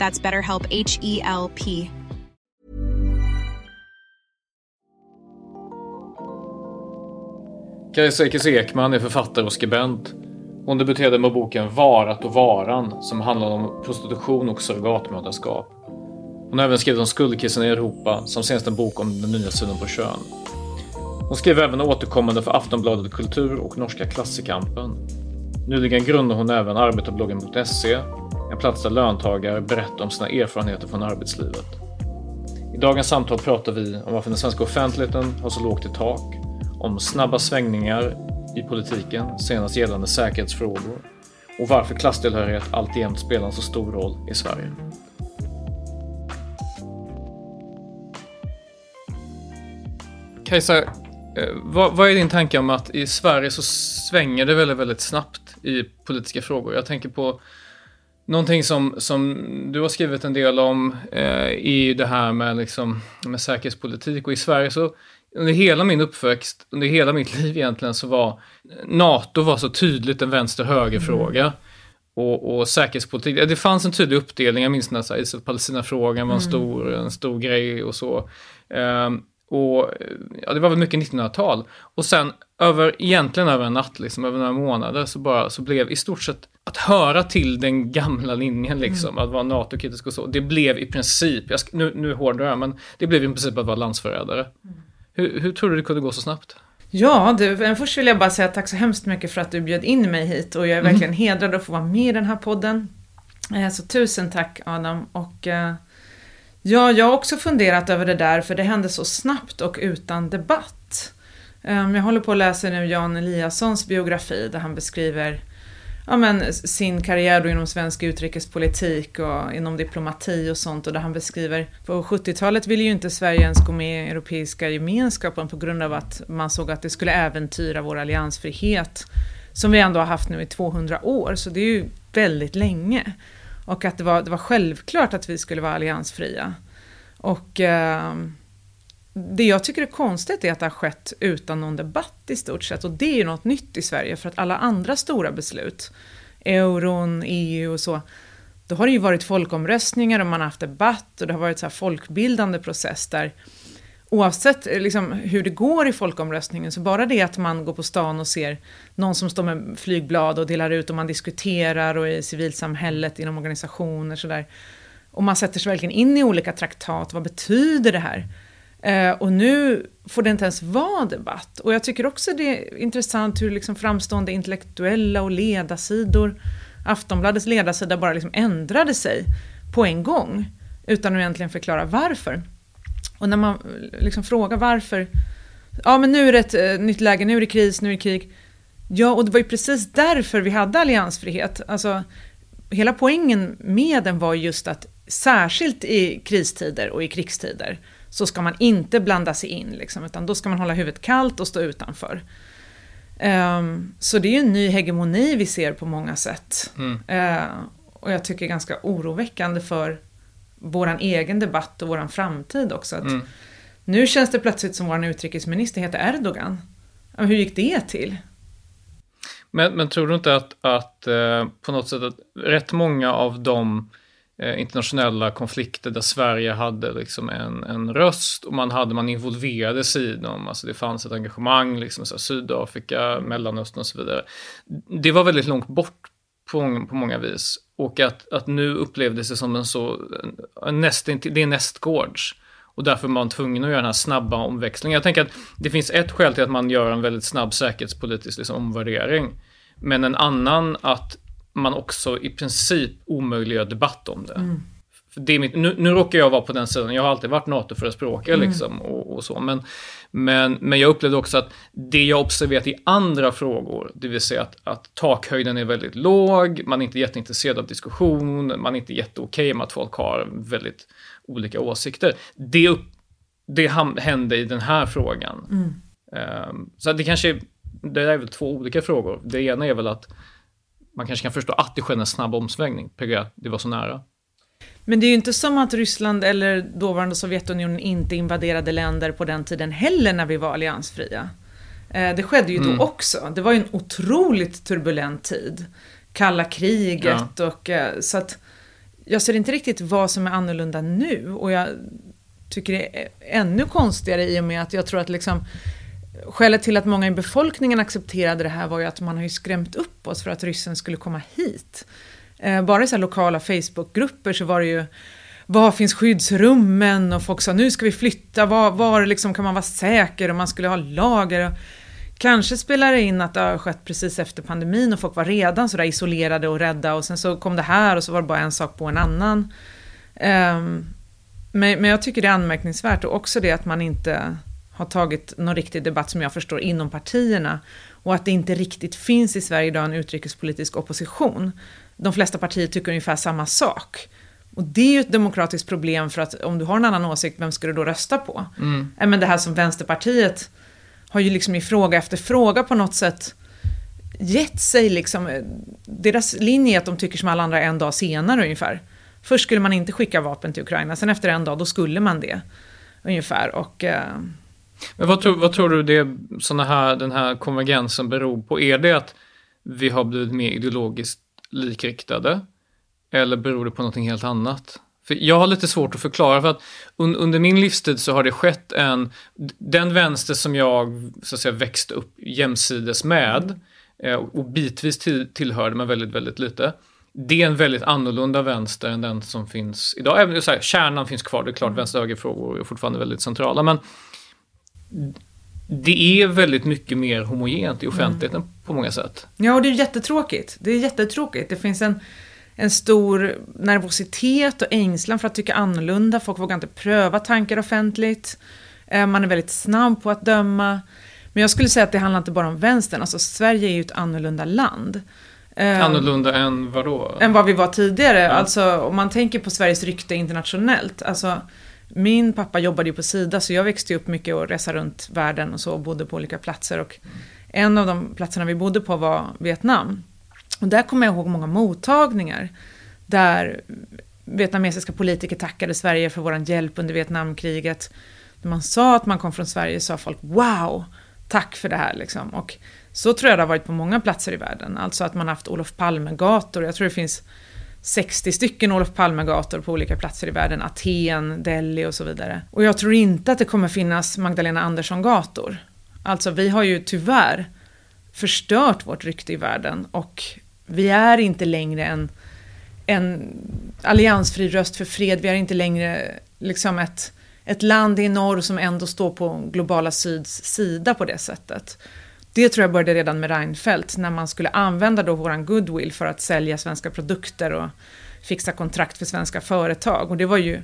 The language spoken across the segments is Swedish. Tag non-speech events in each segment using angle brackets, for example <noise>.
That's BetterHelp H E L P. Kajsa Ekis Ekman är författare och skribent. Hon debuterade med boken Varat och varan som handlar om prostitution och surrogatmödraskap. Hon har även skrivit om skuldkrisen i Europa som senast en bok om den nya synen på kön. Hon skriver även återkommande för Aftonbladet Kultur och Norska Klassikampen. Nyligen grundade hon även arbetarbloggen.se, en plats där löntagare berättar om sina erfarenheter från arbetslivet. I dagens samtal pratar vi om varför den svenska offentligheten har så lågt i tak, om snabba svängningar i politiken, senast gällande säkerhetsfrågor, och varför klasstillhörighet alltjämt spelar en så stor roll i Sverige. Kajsa, eh, vad, vad, är din tanke om att i Sverige så svänger det väldigt, väldigt snabbt i politiska frågor? Jag tänker på någonting som, som du har skrivit en del om eh, i det här med, liksom, med säkerhetspolitik och i Sverige så under hela min uppväxt, under hela mitt liv egentligen så var NATO var så tydligt en vänster-höger-fråga. Mm. Och, och säkerhetspolitik, det fanns en tydlig uppdelning, jag minns när Israel-Palestina-frågan var en, mm. stor, en stor grej och så. Um, och ja, det var väl mycket 1900-tal. Och sen över, egentligen över en natt, liksom, över några månader, så bara så blev i stort sett att höra till den gamla linjen, liksom, mm. att vara NATO-kritisk och så, det blev i princip, jag nu, nu hårdrar jag, men det blev i princip att vara landsförrädare. Mm. Hur, hur tror du det kunde gå så snabbt? Ja, du, först vill jag bara säga tack så hemskt mycket för att du bjöd in mig hit och jag är mm. verkligen hedrad att få vara med i den här podden. Eh, så tusen tack Adam och eh, Ja, jag har också funderat över det där, för det hände så snabbt och utan debatt. Ehm, jag håller på att läsa nu Jan Eliassons biografi där han beskriver ja, men, sin karriär då inom svensk utrikespolitik och inom diplomati och sånt och där han beskriver på 70-talet ville ju inte Sverige ens gå med i Europeiska gemenskapen på grund av att man såg att det skulle äventyra vår alliansfrihet som vi ändå har haft nu i 200 år, så det är ju väldigt länge. Och att det var, det var självklart att vi skulle vara alliansfria. Och eh, det jag tycker är konstigt är att det har skett utan någon debatt i stort sett. Och det är ju något nytt i Sverige, för att alla andra stora beslut, euron, EU och så, då har det ju varit folkomröstningar och man har haft debatt och det har varit så här folkbildande process där oavsett eh, liksom, hur det går i folkomröstningen, så bara det att man går på stan och ser någon som står med flygblad och delar ut och man diskuterar och i civilsamhället, inom organisationer sådär. Och man sätter sig verkligen in i olika traktat, vad betyder det här? Eh, och nu får det inte ens vara debatt. Och jag tycker också det är intressant hur liksom framstående intellektuella och ledarsidor, Aftonbladets ledarsida bara liksom ändrade sig på en gång, utan att egentligen förklara varför. Och när man eh, liksom frågar varför, ja men nu är det ett eh, nytt läge, nu är det kris, nu är det krig. Ja, och det var ju precis därför vi hade alliansfrihet. Alltså, hela poängen med den var just att särskilt i kristider och i krigstider så ska man inte blanda sig in, liksom, utan då ska man hålla huvudet kallt och stå utanför. Um, så det är ju en ny hegemoni vi ser på många sätt. Mm. Uh, och jag tycker ganska oroväckande för vår egen debatt och vår framtid också. Mm. Nu känns det plötsligt som vår utrikesminister heter Erdogan. hur gick det till? Men, men tror du inte att, att eh, på något sätt att rätt många av de Eh, internationella konflikter där Sverige hade liksom en, en röst och man hade man involverade sig i dem, alltså det fanns ett engagemang, liksom så Sydafrika, Mellanöstern och så vidare. Det var väldigt långt bort på, på många vis. Och att, att nu upplevdes det som en så, en näst, det är nästgårds. Och därför var man tvungen att göra den här snabba omväxlingen. Jag tänker att det finns ett skäl till att man gör en väldigt snabb säkerhetspolitisk liksom, omvärdering. Men en annan att man också i princip omöjliggör debatt om det. Mm. det är mitt, nu, nu råkar jag vara på den sidan, jag har alltid varit NATO-förespråkare mm. liksom och, och, så. Men, men, men jag upplevde också att det jag observerat i andra frågor, det vill säga att, att takhöjden är väldigt låg, man är inte jätteintresserad av diskussion, man är inte jätteokej med att folk har väldigt olika åsikter. Det, upp, det hände i den här frågan. Mm. Um, så det kanske är, det är väl två olika frågor. Det ena är väl att man kanske kan förstå att det skedde en snabb omsvängning, PGA, det var så nära. Men det är ju inte som att Ryssland eller dåvarande Sovjetunionen inte invaderade länder på den tiden heller när vi var alliansfria. Eh, det skedde ju då mm. också. Det var ju en otroligt turbulent tid. Kalla kriget ja. och eh, så att jag ser inte riktigt vad som är annorlunda nu och jag tycker det är ännu konstigare i och med att jag tror att liksom Skälet till att många i befolkningen accepterade det här var ju att man har ju skrämt upp oss för att ryssen skulle komma hit. Eh, bara i så lokala Facebookgrupper så var det ju var finns skyddsrummen? Och folk sa nu ska vi flytta, var, var liksom kan man vara säker? Och man skulle ha lager. Och kanske spelar det in att det har skett precis efter pandemin och folk var redan sådär isolerade och rädda och sen så kom det här och så var det bara en sak på en annan. Um, men, men jag tycker det är anmärkningsvärt och också det att man inte har tagit någon riktig debatt som jag förstår inom partierna och att det inte riktigt finns i Sverige idag en utrikespolitisk opposition. De flesta partier tycker ungefär samma sak. Och det är ju ett demokratiskt problem för att om du har en annan åsikt, vem ska du då rösta på? Mm. Men det här som Vänsterpartiet har ju liksom i fråga efter fråga på något sätt gett sig liksom, deras linje är att de tycker som alla andra en dag senare ungefär. Först skulle man inte skicka vapen till Ukraina, sen efter en dag då skulle man det. Ungefär och... Eh... Men vad tror, vad tror du det, såna här, den här konvergensen beror på? Är det att vi har blivit mer ideologiskt likriktade? Eller beror det på någonting helt annat? För jag har lite svårt att förklara för att un, under min livstid så har det skett en, den vänster som jag så att säga växte upp jämsides med eh, och bitvis till, tillhörde men väldigt, väldigt lite. Det är en väldigt annorlunda vänster än den som finns idag. Även så här, kärnan finns kvar, det är klart mm. vänster-höger-frågor är fortfarande väldigt centrala men det är väldigt mycket mer homogent i offentligheten mm. på många sätt. Ja, och det är jättetråkigt. Det är jättetråkigt. Det finns en, en stor nervositet och ängslan för att tycka annorlunda. Folk vågar inte pröva tankar offentligt. Eh, man är väldigt snabb på att döma. Men jag skulle säga att det handlar inte bara om vänstern. Alltså Sverige är ju ett annorlunda land. Eh, annorlunda än vad då? Än vad vi var tidigare. Ja. Alltså om man tänker på Sveriges rykte internationellt. Alltså min pappa jobbade ju på Sida så jag växte upp mycket och resa runt världen och så och bodde på olika platser. Och en av de platserna vi bodde på var Vietnam. Och där kommer jag ihåg många mottagningar där vietnamesiska politiker tackade Sverige för vår hjälp under Vietnamkriget. När man sa att man kom från Sverige sa folk wow, tack för det här liksom. Och så tror jag det har varit på många platser i världen. Alltså att man har haft Olof Palme-gator. Jag tror det finns 60 stycken Olof Palme-gator på olika platser i världen. Aten, Delhi och så vidare. Och jag tror inte att det kommer finnas Magdalena Andersson-gator. Alltså vi har ju tyvärr förstört vårt rykte i världen och vi är inte längre en, en alliansfri röst för fred. Vi är inte längre liksom ett, ett land i norr som ändå står på globala syds sida på det sättet. Det tror jag började redan med Reinfeldt, när man skulle använda då våran goodwill för att sälja svenska produkter och fixa kontrakt för svenska företag. Och det var ju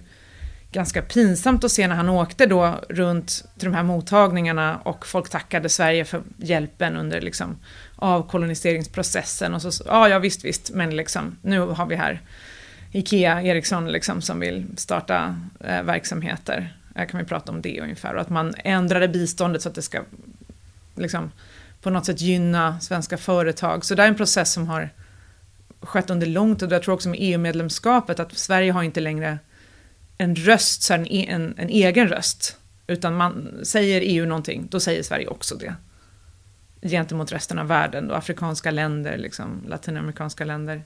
ganska pinsamt att se när han åkte då runt till de här mottagningarna och folk tackade Sverige för hjälpen under liksom avkoloniseringsprocessen och så, ja, ja visst, visst, men liksom nu har vi här Ikea, Ericsson liksom som vill starta eh, verksamheter. Här kan vi prata om det ungefär och att man ändrade biståndet så att det ska liksom på något sätt gynna svenska företag. Så det är en process som har skett under lång tid och jag tror också med EU-medlemskapet att Sverige har inte längre en röst, så en, e, en, en, egen röst. Utan man säger EU någonting, då säger Sverige också det. Gentemot resten av världen, då, afrikanska länder, liksom, latinamerikanska länder.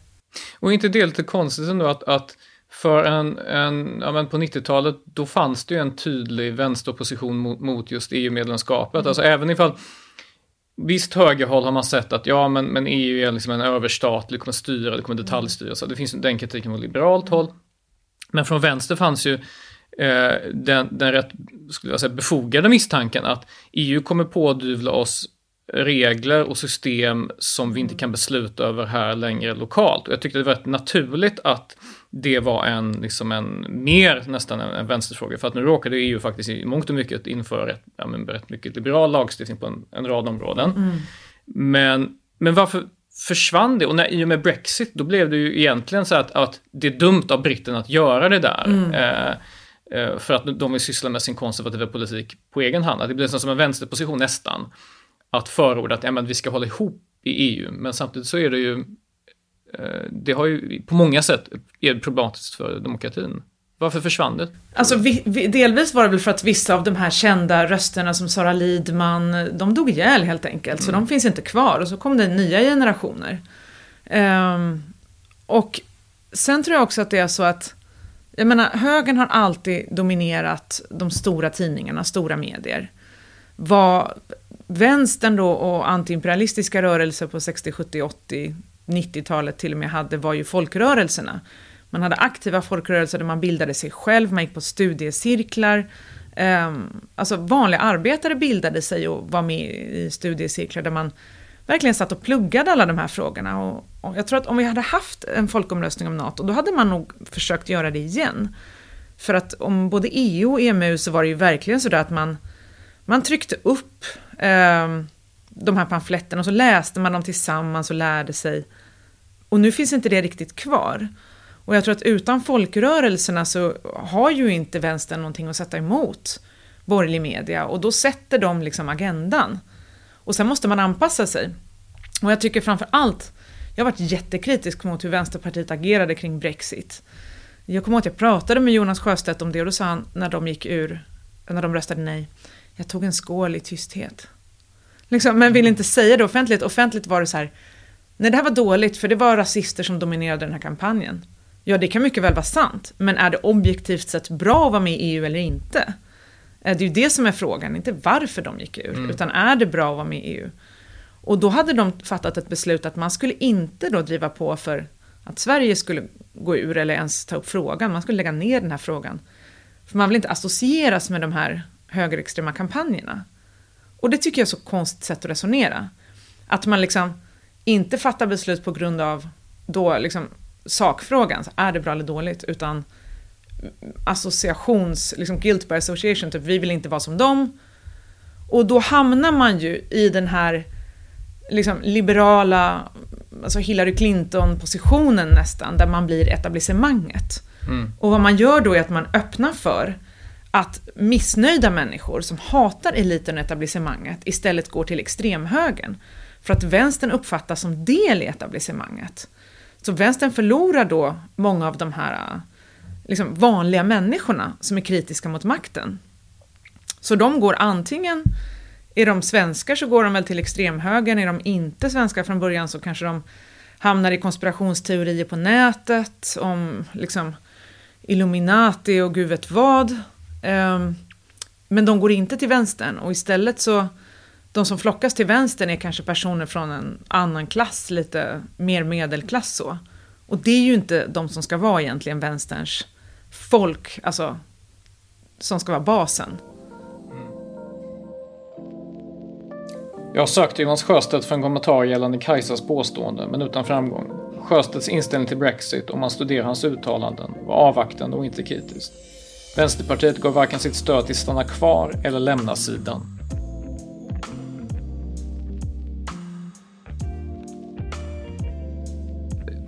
Och inte det lite konstigt ändå att, att för en, en ja men på 90-talet, då fanns det ju en tydlig vänsteropposition mot, mot just EU-medlemskapet. Mm. Alltså även ifall visst högerhåll har man sett att ja, men, men EU är liksom en överstatlig, kommer styra, det kommer detaljstyra. Så det finns den kritiken från liberalt håll. Men från vänster fanns ju eh, den, den rätt skulle jag säga, befogade misstanken att EU kommer pådyvla oss regler och system som vi inte kan besluta över här längre lokalt. Och jag tyckte det var rätt naturligt att det var en, liksom en mer nästan en, en vänsterfråga. För att nu råkade EU faktiskt i mångt och mycket införa rätt, ja, men rätt mycket liberal lagstiftning på en, en rad områden. Mm. Men, men varför försvann det? Och när, i och med Brexit, då blev det ju egentligen så att, att det är dumt av britterna att göra det där. Mm. Eh, eh för att de vill syssla med sin konservativa politik på egen hand. Att det blir som en vänsterposition nästan. Att förorda att ja, men vi ska hålla ihop i EU. Men samtidigt så är det ju det har ju på många sätt är problematiskt för demokratin. Varför försvann det? Alltså, vi, vi, delvis var det väl för att vissa av de här kända rösterna som Sara Lidman, de dog ihjäl helt enkelt, mm. så de finns inte kvar och så kom det nya generationer. Um, och sen tror jag också att det är så att, jag menar, högern har alltid dominerat de stora tidningarna, stora medier. Vad vänstern då och antiimperialistiska rörelser på 60, 70, 80 90-talet till och med hade var ju folkrörelserna. Man hade aktiva folkrörelser där man bildade sig själv, man gick på studiecirklar. Ehm, alltså vanliga arbetare bildade sig och var med i studiecirklar där man verkligen satt och pluggade alla de här frågorna. Och, och, jag tror att om vi hade haft en folkomröstning om NATO, då hade man nog försökt göra det igen. För att om både EU och EMU så var det ju verkligen sådär att man, man tryckte upp eh, de här pamfletterna och så läste man dem tillsammans och lärde sig. Och nu finns inte det riktigt kvar. Och jag tror att utan folkrörelserna så har ju inte vänstern någonting att sätta emot borgerlig media och då sätter de liksom agendan. Och sen måste man anpassa sig. Och jag tycker framför allt, jag har varit jättekritisk mot hur Vänsterpartiet agerade kring Brexit. Jag kommer ihåg att jag pratade med Jonas Sjöstedt om det och då sa han när de gick ur, när de röstade nej, jag tog en skål i tysthet. Liksom, men vill inte säga det offentligt. Offentligt var det så här, nej det här var dåligt för det var rasister som dominerade den här kampanjen. Ja, det kan mycket väl vara sant, men är det objektivt sett bra att vara med i EU eller inte? Eh, det är ju det som är frågan, inte varför de gick ur, mm. utan är det bra att vara med i EU? Och då hade de fattat ett beslut att man skulle inte då driva på för att Sverige skulle gå ur eller ens ta upp frågan, man skulle lägga ner den här frågan. För man vill inte associeras med de här högerextrema kampanjerna. Och det tycker jag är så konstigt sätt att resonera. Att man liksom inte fattar beslut på grund av då liksom sakfrågan, så är det bra eller dåligt, utan associations, liksom guilt by association, typ vi vill inte vara som dem. Och då hamnar man ju i den här liksom liberala, alltså Hillary Clinton-positionen nästan, där man blir etablissemanget. Mm. Och vad man gör då är att man öppnar för att missnöjda människor som hatar eliten och etablissemanget istället går till extremhögern. För att vänstern uppfattas som del i etablissemanget. Så vänstern förlorar då många av de här liksom, vanliga människorna som är kritiska mot makten. Så de går antingen, är de svenskar så går de väl till extremhögern, är de inte svenskar från början så kanske de hamnar i konspirationsteorier på nätet om liksom Illuminati och gud vet vad. Um, men de går inte till vänstern och istället så de som flockas till vänstern är kanske personer från en annan klass, lite mer medelklass så. Och det är ju inte de som ska vara egentligen vänsterns folk, alltså som ska vara basen. Jag sökte Jonas Sjöstedt för en kommentar gällande Kajsas påstående, men utan framgång. Sjöstedts inställning till Brexit, om man studerar hans uttalanden, var avvaktande och inte kritiskt. Vänsterpartiet gav varken sitt stöd till stanna kvar eller lämna sidan.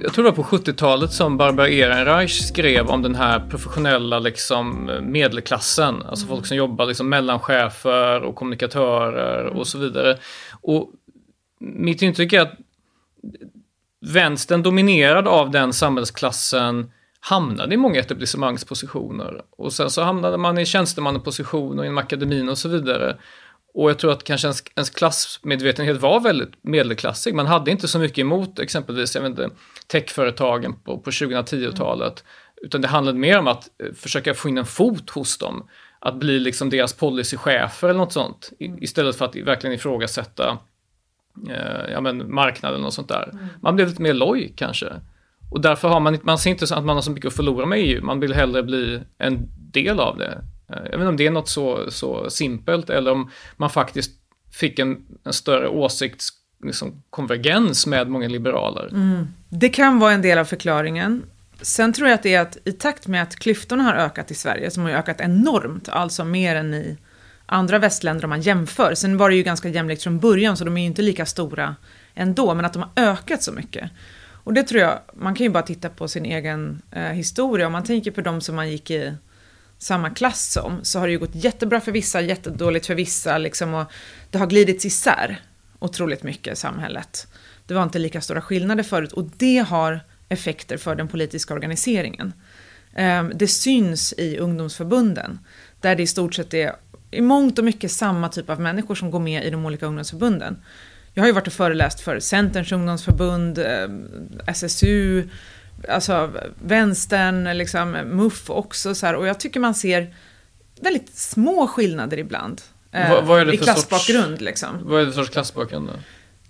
Jag tror det var på 70-talet som Barbara Ehrenreich skrev om den här professionella liksom, medelklassen. Alltså folk som jobbar liksom mellanchefer och kommunikatörer och så vidare. Och mitt intryck är att vänstern dominerad av den samhällsklassen hamnade i många etablissemangspositioner. Och sen så hamnade man i tjänstemannapositioner och inom akademin och så vidare. Och jag tror att kanske ens, ens klassmedvetenhet var väldigt medelklassig. Man hade inte så mycket emot exempelvis jag vet inte, techföretagen på, på 2010-talet. Utan det handlade mer om att eh, försöka få in en fot hos dem. Att bli liksom deras policychefer eller något sånt. I, istället för att verkligen ifrågasätta eh, ja, men marknaden och sånt där. Mm. Man blev lite mer loj kanske. Och därför har man, man ser inte så att man har så mycket att förlora med EU, man vill hellre bli en del av det. Eh, jag vet inte om det är något så, så simpelt eller om man faktiskt fick en, en större åsiktskonvergens liksom, med många liberaler. Mm. Det kan vara en del av förklaringen. Sen tror jag att det är att i takt med att klyftorna har ökat i Sverige, som har ökat enormt, alltså mer än i andra västländer om man jämför. Sen var det ju ganska jämlikt från början, så de är ju inte lika stora ändå, men att de har ökat så mycket. Och det tror jag, man kan ju bara titta på sin egen eh, historia, om man tänker på de som man gick i samma klass som, så har det ju gått jättebra för vissa, jättedåligt för vissa, liksom, och det har glidits isär otroligt mycket i samhället. Det var inte lika stora skillnader förut, och det har effekter för den politiska organiseringen. Ehm, det syns i ungdomsförbunden, där det i stort sett är i mångt och mycket samma typ av människor som går med i de olika ungdomsförbunden. Jag har ju varit och föreläst för Centerns ungdomsförbund, ehm, SSU, alltså vänstern, liksom MUF också så här, och jag tycker man ser väldigt små skillnader ibland. Eh, vad, vad är det I klassbakgrund sorts, liksom. Vad är det för sorts klassbakgrund då?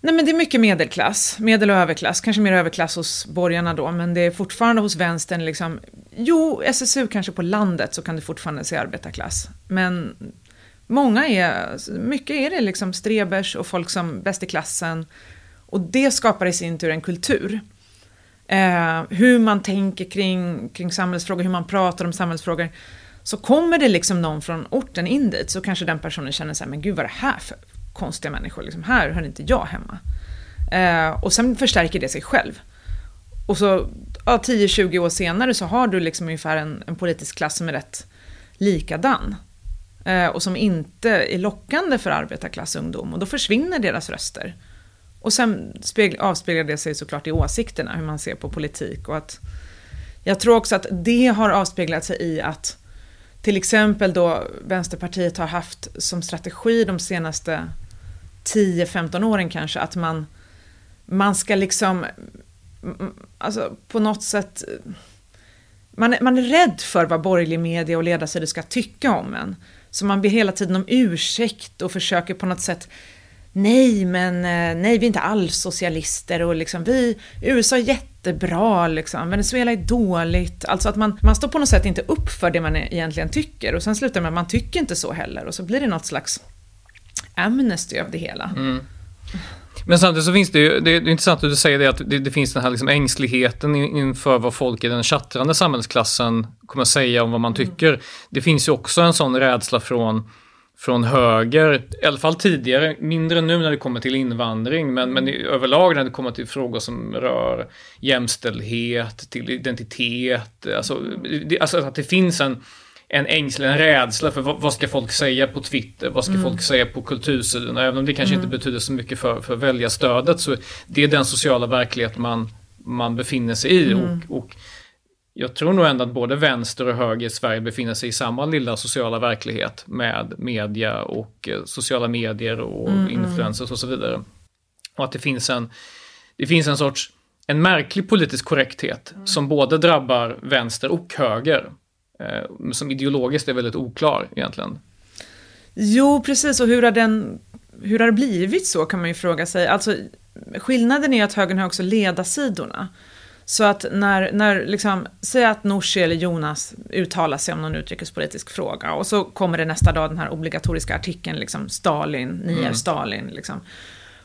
Nej men det är mycket medelklass, medel och överklass, kanske mer överklass hos borgarna då, men det är fortfarande hos vänstern liksom, jo, SSU kanske på landet så kan det fortfarande se arbetarklass, men många är, mycket är det liksom strebers och folk som bäst i klassen. Och det skapar i sin tur en kultur. Eh, hur man tänker kring, kring samhällsfrågor, hur man pratar om samhällsfrågor. Så kommer det liksom någon från orten in dit så kanske den personen känner sig men gud vad är det här för konstiga människor, liksom, här hör inte jag hemma. Eh, och sen förstärker det sig själv. Och så ja, 10-20 år senare så har du liksom ungefär en, en politisk klass som är rätt likadan. Eh, och som inte är lockande för arbetarklassungdom och då försvinner deras röster. Och sen avspeglar det sig såklart i åsikterna, hur man ser på politik och att jag tror också att det har avspeglat sig i att till exempel då Vänsterpartiet har haft som strategi de senaste 10-15 åren kanske att man, man ska liksom, mm, alltså på något sätt, man är, man är rädd för vad borgerlig media och ledarsidor ska tycka om en. Så man ber hela tiden om ursäkt och försöker på något sätt Nej, men eh, nej, vi är inte alls socialister och liksom vi, USA är jättebra liksom, Venezuela är dåligt. Alltså att man, man står på något sätt inte upp för det man egentligen tycker och sen slutar med att man tycker inte så heller och så blir det något slags amnesty av det hela. Mm. Men samtidigt så finns det ju, det är intressant att du säger det, att det, det finns den här liksom ängsligheten inför vad folk i den chattrande samhällsklassen kommer att säga om vad man tycker. Mm. Det finns ju också en sån rädsla från från höger, i alla fall tidigare, mindre nu när det kommer till invandring, men, men överlag när det kommer till frågor som rör jämställdhet, till identitet, alltså, det, alltså att det finns en, en ängslan, en rädsla för vad, vad, ska folk säga på Twitter, vad ska mm. folk säga på kultursidorna, även om det kanske mm. inte betyder så mycket för, för väljarstödet, så det är den sociala verklighet man, man befinner sig i. Mm. Och, och jag tror nog ändå att både vänster och höger i Sverige befinner sig i samma lilla sociala verklighet med media och eh, sociala medier och mm, mm, influencers och så vidare. Och att det finns en, det finns en sorts, en märklig politisk korrekthet mm. som både drabbar vänster och höger. Eh, som ideologiskt är väldigt oklar egentligen. Jo, precis. Och hur har, den, hur har det blivit så kan man ju fråga sig. Alltså, skillnaden är att högern har också ledarsidorna. Så att när, när liksom, säg att Nooshi eller Jonas uttalar sig om någon utrikespolitisk fråga och så kommer det nästa dag den här obligatoriska artikeln, liksom Stalin, ni är mm. Stalin, liksom.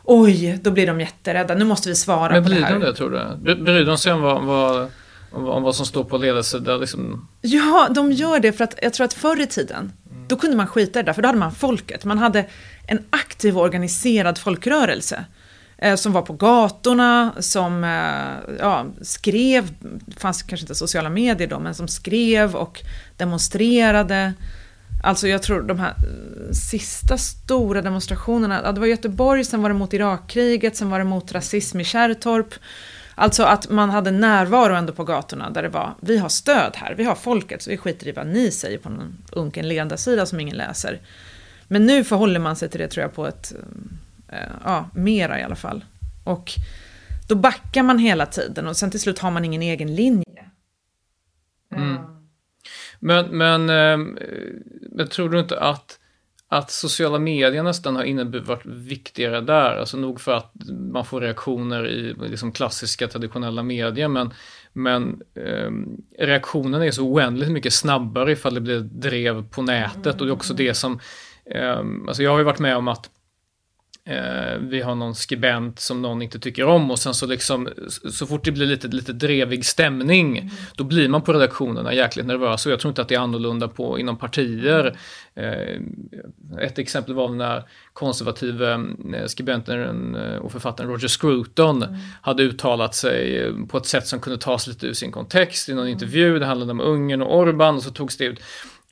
Oj, då blir de jätterädda, nu måste vi svara Men på det här. Men blir de det, tror du? Bryr de sig om vad, vad, om vad som står på ledarsidan? Liksom? Ja, de gör det för att jag tror att förr i tiden, då kunde man skita i det där, för då hade man folket. Man hade en aktiv och organiserad folkrörelse. Eh, som var på gatorna, som eh, ja, skrev, det fanns kanske inte sociala medier då, men som skrev och demonstrerade. Alltså jag tror de här eh, sista stora demonstrationerna, ja, det var Göteborg, sen var det mot Irakkriget, sen var det mot rasism i Kärrtorp. Alltså att man hade närvaro ändå på gatorna där det var, vi har stöd här, vi har folket, så vi skiter i vad ni säger på någon unken ledarsida som ingen läser. Men nu förhåller man sig till det tror jag på ett ja, mera i alla fall. Och då backar man hela tiden och sen till slut har man ingen egen linje. Mm. Men, men, eh, men tror du inte att, att sociala medier nästan har inneburit viktigare där. Alltså nog för att man får reaktioner i liksom klassiska traditionella medier. Men, men eh, reaktionen är så oändligt mycket snabbare ifall det blir drev på nätet. Och det är också det som, eh, alltså jag har ju varit med om att Eh, vi har någon skribent som någon inte tycker om och sen så liksom så fort det blir lite, lite drevig stämning mm. då blir man på redaktionerna jäkligt nervös och jag tror inte att det är annorlunda på, inom partier. Eh, ett exempel var när konservativa eh, skribenten eh, och författaren Roger Scruton mm. hade uttalat sig på ett sätt som kunde tas lite ur sin kontext i någon mm. intervju. Det handlade om Ungern och Orban och så togs det ut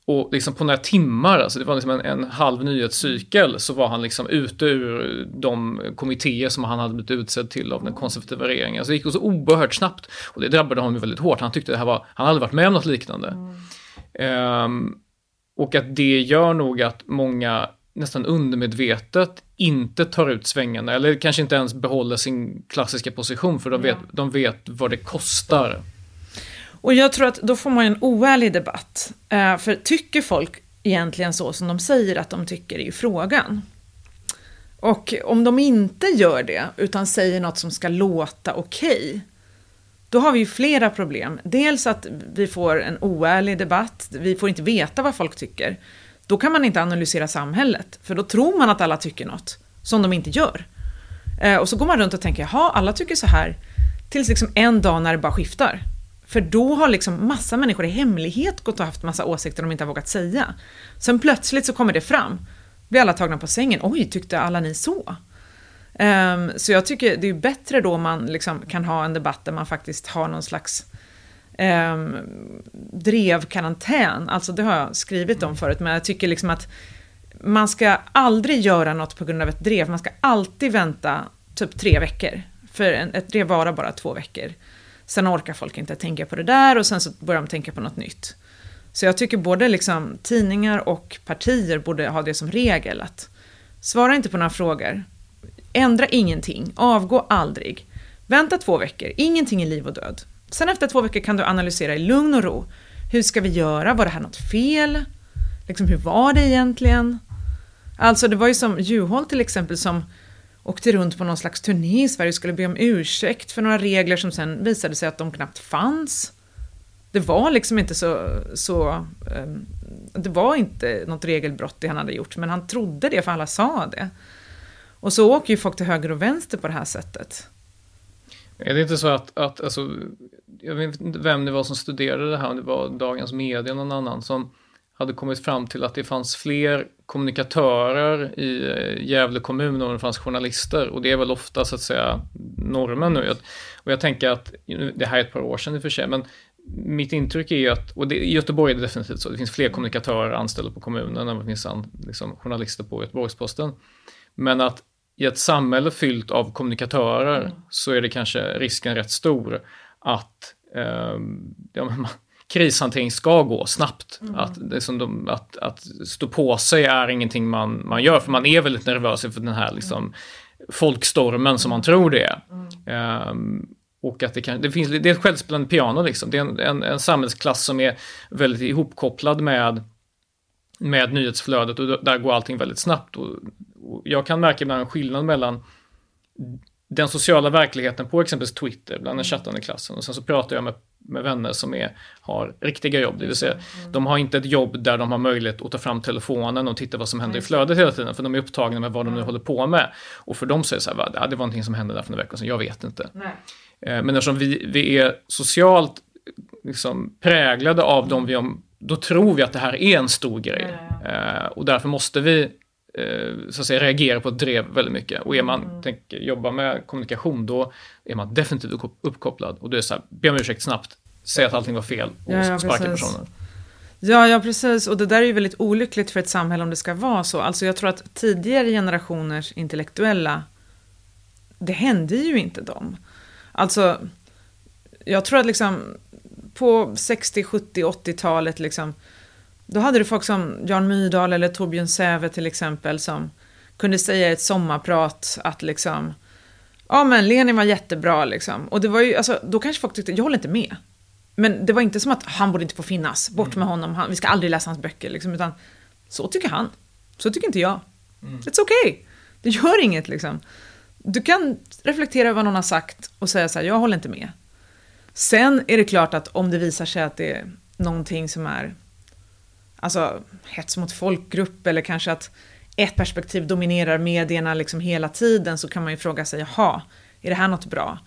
och liksom på några timmar, alltså det var liksom en, en, halv nyhetscykel, så var han liksom ute ur de kommittéer som han hade blivit utsedd till av den konservativa regeringen. Alltså det gick så oerhört snabbt. Och det drabbade honom väldigt hårt. Han tyckte det här var, han hade varit med om något liknande. Mm. Um, och att det gör nog att många nästan undermedvetet inte tar ut svängarna eller kanske inte ens behåller sin klassiska position för de vet, ja. de vet vad det kostar. Och jag tror att då får man en oärlig debatt. Eh, för tycker folk egentligen så som de säger att de tycker i frågan? Och om de inte gör det, utan säger något som ska låta okej, okay, då har vi ju flera problem. Dels att vi får en oärlig debatt, vi får inte veta vad folk tycker. Då kan man inte analysera samhället, för då tror man att alla tycker något som de inte gör. Eh, och så går man runt och tänker, jaha, alla tycker så här, tills liksom en dag när det bara skiftar. För då har liksom massa människor i hemlighet gått och haft massa åsikter de inte har vågat säga. Sen plötsligt så kommer det fram. Blir alla tagna på sängen. Oj, tyckte alla ni så? Um, så jag tycker det är bättre då man liksom kan ha en debatt där man faktiskt har någon slags um, drevkarantän. Alltså det har jag skrivit om förut, men jag tycker liksom att man ska aldrig göra något på grund av ett drev. Man ska alltid vänta typ tre veckor. För ett drev varar bara två veckor. Sen orkar folk inte tänka på det där och sen så börjar de tänka på något nytt. Så jag tycker både liksom tidningar och partier borde ha det som regel att svara inte på några frågor, ändra ingenting, avgå aldrig, vänta två veckor, ingenting är liv och död. Sen efter två veckor kan du analysera i lugn och ro. Hur ska vi göra? Var det här något fel? Liksom, hur var det egentligen? Alltså det var ju som Juholt till exempel som åkte runt på någon slags turné i Sverige och skulle be om ursäkt för några regler som sen visade sig att de knappt fanns. Det var liksom inte så, så um, det var inte något regelbrott det han hade gjort, men han trodde det för alla sa det. Och så åker ju folk till höger och vänster på det här sättet. Är det inte så att, att alltså, jag vet inte vem det var som studerade det här, om det var Dagens Media eller någon annan, som hade kommit fram till att det fanns fler kommunikatörer i eh, Gävle kommun än det fanns journalister. Och det är väl ofta så att säga normen nu. Och jag tänker att, det här är ett par år sedan i och för sig, men mitt intryck är ju att, och det, i Göteborg är det definitivt så, det finns fler kommunikatörer anställda på kommunen än det finns liksom, journalister på Göteborgs-Posten. Men att i ett samhälle fyllt av kommunikatörer mm. så är det kanske risken rätt stor att eh, ja, man, krishantering ska gå snabbt. Mm. Att, det som de, att, att stå på sig är ingenting man, man gör, för man är väldigt nervös inför den här liksom, folkstormen som man tror det är. Mm. Um, och att det, kan, det, finns, det är ett självspelande piano, liksom. det är en, en, en samhällsklass som är väldigt ihopkopplad med, med nyhetsflödet och där går allting väldigt snabbt. Och, och jag kan märka ibland en skillnad mellan den sociala verkligheten på exempelvis Twitter bland den chattande klassen och sen så pratar jag med med vänner som är, har riktiga jobb. Det vill säga, mm. de har inte ett jobb där de har möjlighet att ta fram telefonen och titta vad som händer i flödet hela tiden, för de är upptagna med vad de nu håller på med. Och för dem så är det så här, ja, det var någonting som hände där för några veckor sedan, jag vet inte. Nej. Eh, men eftersom vi, vi är socialt liksom, präglade av dem vi om, då tror vi att det här är en stor grej. Mm. Och därför måste vi så att säga, reagerar på ett drev väldigt mycket. Och är man mm. tänker jobba med kommunikation då är man definitivt uppkopplad. Och då är så här, be om ursäkt snabbt, säg att allting var fel och ja, ja, sparka personen. Ja, ja precis. Och det där är ju väldigt olyckligt för ett samhälle om det ska vara så. Alltså jag tror att tidigare generationers intellektuella, det hände ju inte dem. Alltså, jag tror att liksom på 60, 70, 80-talet liksom då hade du folk som Jan Myrdal eller Torbjörn Säve till exempel som kunde säga i ett sommarprat att liksom Ja men Lenin var jättebra liksom. Och det var ju, alltså, då kanske folk tyckte, jag håller inte med. Men det var inte som att han borde inte få finnas, bort med honom, han, vi ska aldrig läsa hans böcker liksom, utan så tycker han. Så tycker inte jag. It's okay. Det gör inget liksom. Du kan reflektera över vad någon har sagt och säga så här, jag håller inte med. Sen är det klart att om det visar sig att det är någonting som är alltså, hets mot folkgrupp eller kanske att ett perspektiv dominerar medierna liksom hela tiden så kan man ju fråga sig, jaha, är det här något bra?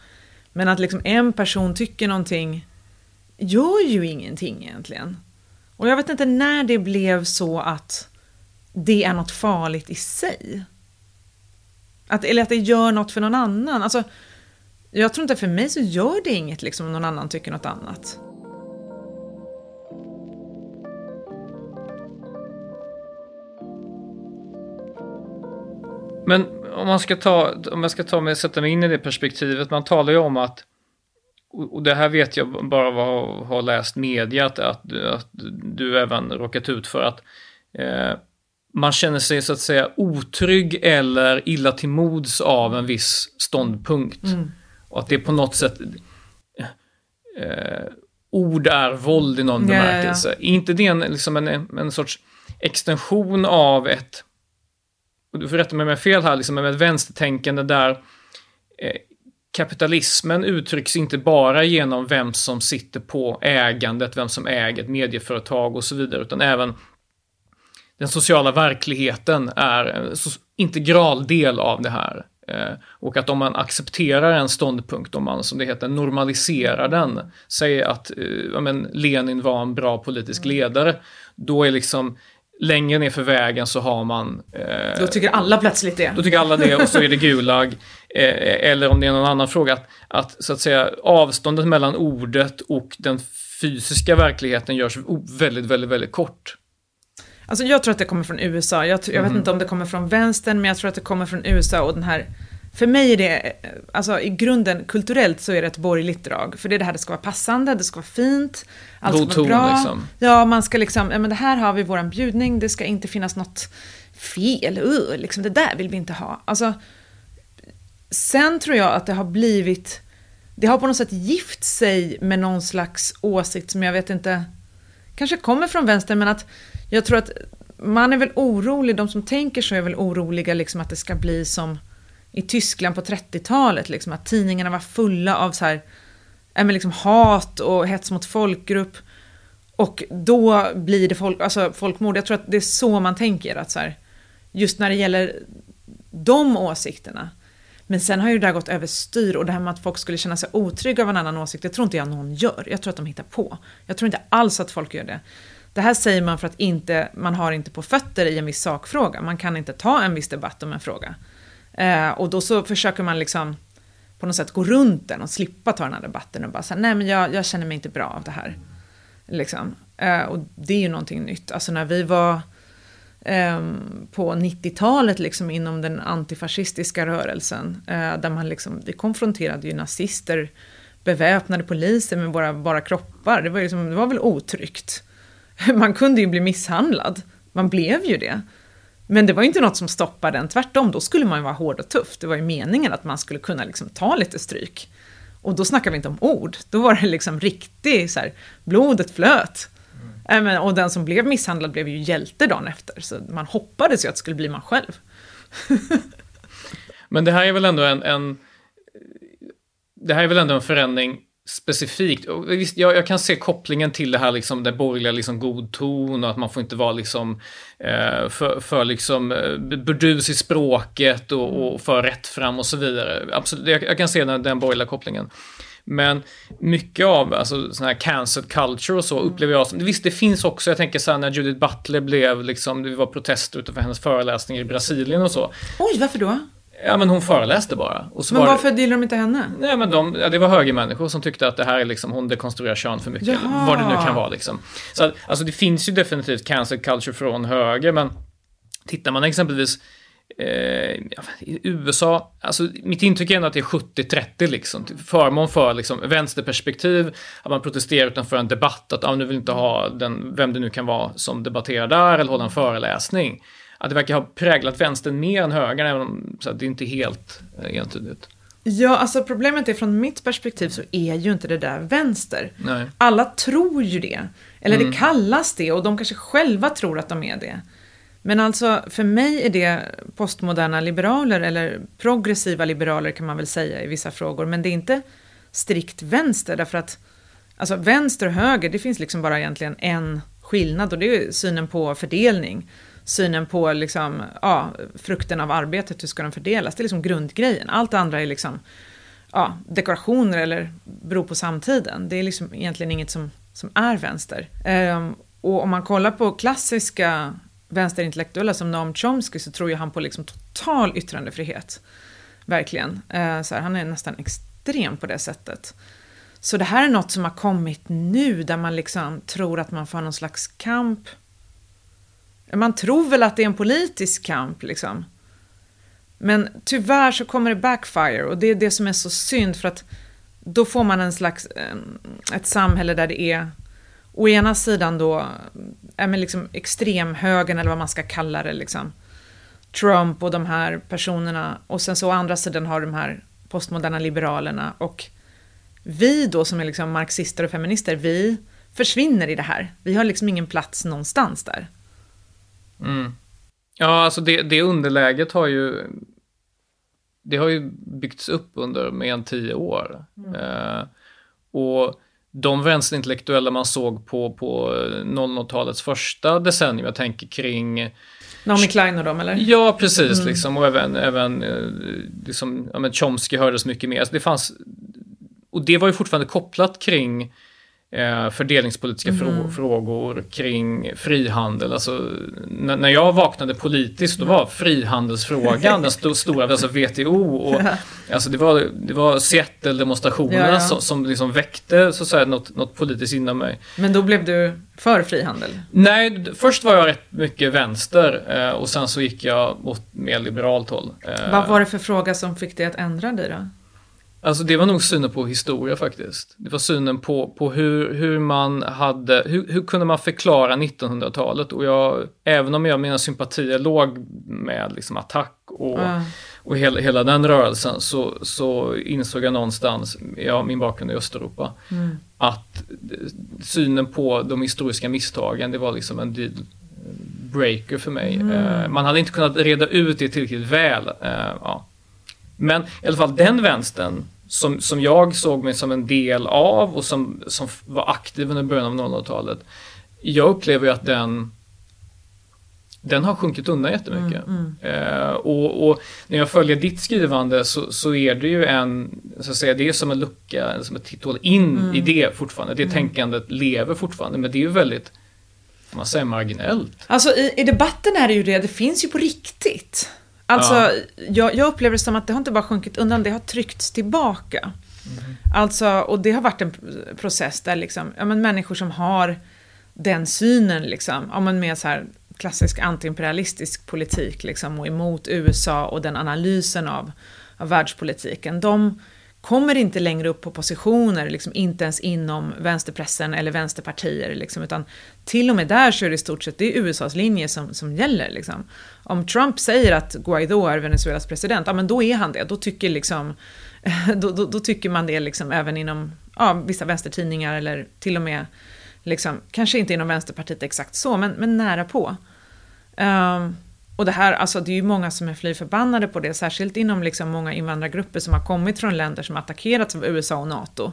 Men att liksom en person tycker någonting gör ju ingenting egentligen. Och jag vet inte när det blev så att det är något farligt i sig. Att, eller att det gör något för någon annan. Alltså, jag tror inte för mig så gör det inget liksom om någon annan tycker något annat. Men om man ska ta, om jag ska ta mig, sätta mig in i det perspektivet, man talar ju om att och det här vet jag bara vad har läst media, att, att, att du även råkat ut för att eh, man känner sig så att säga otrygg eller illa till mods av en viss ståndpunkt. Mm. Och att det på något sätt eh, ord är våld i någon bemärkelse. Ja, ja. inte det en, liksom en, en sorts extension av ett, och du får rätta mig om jag har fel här, liksom med vänstertänkande där eh, kapitalismen uttrycks inte bara genom vem som sitter på ägandet, vem som äger ett medieföretag och så vidare, utan även den sociala verkligheten är en integral del av det här. Eh, och att om man accepterar en ståndpunkt, om man som det heter normaliserar den, säger att eh, ja, men Lenin var en bra politisk ledare, då är liksom längre ner för vägen så har man... Eh, då tycker alla plötsligt det. Då tycker alla det och så är det <laughs> Gulag. Eh, eller om det är någon annan fråga, att, att så att säga avståndet mellan ordet och den fysiska verkligheten görs väldigt, väldigt, väldigt kort. Alltså jag tror att det kommer från USA. Jag, jag vet mm. inte om det kommer från vänstern, men jag tror att det kommer från USA och den här för mig är det, alltså i grunden kulturellt så är det ett borgerligt drag. För det är det här, det ska vara passande, det ska vara fint, allt God ska vara bra. Liksom. Ja, man ska liksom, ja men det här har vi våran bjudning, det ska inte finnas något fel, uh, liksom det där vill vi inte ha. Alltså, sen tror jag att det har blivit, det har på något sätt gift sig med någon slags åsikt som jag vet inte, kanske kommer från vänster, men att jag tror att man är väl orolig, de som tänker så är väl oroliga liksom att det ska bli som i Tyskland på 30-talet, liksom, att tidningarna var fulla av så här, äh, liksom hat och hets mot folkgrupp. Och då blir det folk, alltså folkmord. Jag tror att det är så man tänker, att så här, just när det gäller de åsikterna. Men sen har ju det där gått överstyr och det här med att folk skulle känna sig otrygga av en annan åsikt, det tror inte jag någon gör. Jag tror att de hittar på. Jag tror inte alls att folk gör det. Det här säger man för att inte, man har inte på fötter i en viss sakfråga. Man kan inte ta en viss debatt om en fråga. Eh, och då så försöker man liksom på något sätt gå runt den och slippa ta den här debatten och bara säga nej men jag, jag känner mig inte bra av det här. Liksom. Eh, och det är ju någonting nytt. Alltså när vi var eh, på 90-talet liksom inom den antifascistiska rörelsen, eh, där man liksom, vi konfronterade ju nazister, beväpnade poliser med våra bara kroppar. Det var, liksom, det var väl otryggt. <laughs> Man kunde ju bli misshandlad. Man blev ju det. Men det var ju inte något som stoppade den, tvärtom, då skulle man ju vara hård och tuff. Det var ju meningen att man skulle kunna liksom ta lite stryk. Och då snackar vi inte om ord, då var det liksom riktigt så här, blodet flöt. Mm. Och den som blev misshandlad blev ju hjälte dagen efter, så man hoppades ju att det skulle bli man själv. <laughs> Men det här är väl ändå en, en det här är väl ändå en förändring specifikt. Visst, jag, jag, kan se kopplingen till det här liksom det borgerliga liksom god ton och att man får inte vara liksom eh, för, för liksom eh, burdus i språket och, och för rätt fram och så vidare. Absolut, jag, jag kan se den, den borgerliga kopplingen. Men mycket av alltså, sån här cancelled culture och så upplever jag som, visst det finns också, jag tänker så här när Judith Butler blev liksom, det var protester utanför hennes föreläsningar i Brasilien och så. Oj, varför då? Ja men hon föreläste bara. men varför det... gillar de inte henne? Nej men de, ja, det var högermänniskor som tyckte att det här är liksom, hon dekonstruerar kön för mycket. Jaha. Vad det nu kan vara liksom. Så alltså det finns ju definitivt cancel culture från höger men tittar man exempelvis eh, i USA, alltså mitt intryck är ändå att det är 70-30 liksom. Förmån för liksom vänsterperspektiv, att man protesterar utanför en debatt, att ah, nu vill inte ha den, vem det nu kan vara som debatterar där eller hålla en föreläsning att det verkar ha präglat vänstern mer än högern, även om så det är inte helt eh, entydigt. Ja, alltså problemet är från mitt perspektiv så är ju inte det där vänster. Nej. Alla tror ju det. Eller mm. det kallas det och de kanske själva tror att de är det. Men alltså, för mig är det postmoderna liberaler, eller progressiva liberaler kan man väl säga i vissa frågor, men det är inte strikt vänster, därför att alltså, vänster och höger, det finns liksom bara egentligen en skillnad och det är synen på fördelning. Synen på liksom, ja, frukten av arbetet, hur ska den fördelas? Det är liksom grundgrejen. Allt det andra är liksom ja, dekorationer eller beror på samtiden. Det är liksom egentligen inget som, som är vänster. Um, och om man kollar på klassiska vänsterintellektuella som Noam Chomsky så tror ju han på liksom total yttrandefrihet. Verkligen. Uh, så här, han är nästan extrem på det sättet. Så det här är något som har kommit nu där man liksom tror att man får någon slags kamp. Man tror väl att det är en politisk kamp liksom. Men tyvärr så kommer det backfire och det är det som är så synd för att då får man en slags, ett samhälle där det är å ena sidan då, är men liksom extremhögern eller vad man ska kalla det liksom. Trump och de här personerna och sen så å andra sidan har de här postmoderna liberalerna och vi då som är liksom marxister och feminister, vi försvinner i det här. Vi har liksom ingen plats någonstans där. Mm. Ja, alltså det, det underläget har ju det har ju byggts upp under mer än tio år. Mm. Eh, och de vänsterintellektuella man såg på, på 00-talets första decennium, jag tänker kring Naomi Klein och dem eller? Ja, precis. Mm. Liksom, och även, även eh, liksom, ja, men Chomsky hördes mycket mer. Alltså det fanns, och det var ju fortfarande kopplat kring eh, fördelningspolitiska mm. frågor kring frihandel. Alltså, när jag vaknade politiskt då var frihandelsfrågan <laughs> den st stora, alltså WTO och alltså det var, det var Seattle-demonstrationerna ja, ja. som, som liksom väckte så att säga, något, något politiskt inom mig. Men då blev du för frihandel? Nej, först var jag rätt mycket vänster eh, och sen så gick jag åt mer liberalt håll. Eh, Vad var det för fråga som fick dig att ändra dig då? Alltså det var nog synen på historia faktiskt. Det var synen på, på hur, hur man hade, hur, hur kunde man förklara 1900-talet? Och jag, även om jag mina sympatier låg med liksom attack och, mm. och hela, hela den rörelsen så, så insåg jag någonstans, ja, min bakgrund i Östeuropa, mm. att synen på de historiska misstagen, det var liksom en deal breaker för mig. Mm. Uh, man hade inte kunnat reda ut det tillräckligt väl. Uh, ja. Men i alla fall den vänstern som, som jag såg mig som en del av och som, som var aktiv under början av 00-talet. Jag upplever ju att den den har sjunkit undan jättemycket. Mm, mm. Eh, och, och, när jag följer ditt skrivande så, så är det ju en, så att säga, det är som en lucka, som ett titthål in mm. i det fortfarande. Det mm. tänkandet lever fortfarande, men det är ju väldigt, man säger marginellt. Alltså i, i debatten är det ju det, det finns ju på riktigt. Alltså, ja. jag, jag, upplever det som att det har inte bara sjunkit undan, det har tryckts tillbaka. Mm. Alltså, och det har varit en process där liksom, ja, men människor som har den synen, liksom, ja, men med så här klassisk antiimperialistisk politik liksom, och emot USA och den analysen av, av världspolitiken, de kommer inte längre upp på positioner, liksom inte ens inom vänsterpressen eller vänsterpartier, liksom, utan till och med där så är det i stort sett det är USAs linje som, som gäller. Liksom. Om Trump säger att Guaidó är Venezuelas president, ja men då är han det. Då tycker, liksom, <laughs> då, då, då tycker man det liksom även inom ja, vissa vänstertidningar eller till och med, liksom, kanske inte inom Vänsterpartiet exakt så, men, men nära på. Um, och det här, alltså det är ju många som är fly förbannade på det, särskilt inom liksom många invandrargrupper som har kommit från länder som attackerats av USA och NATO.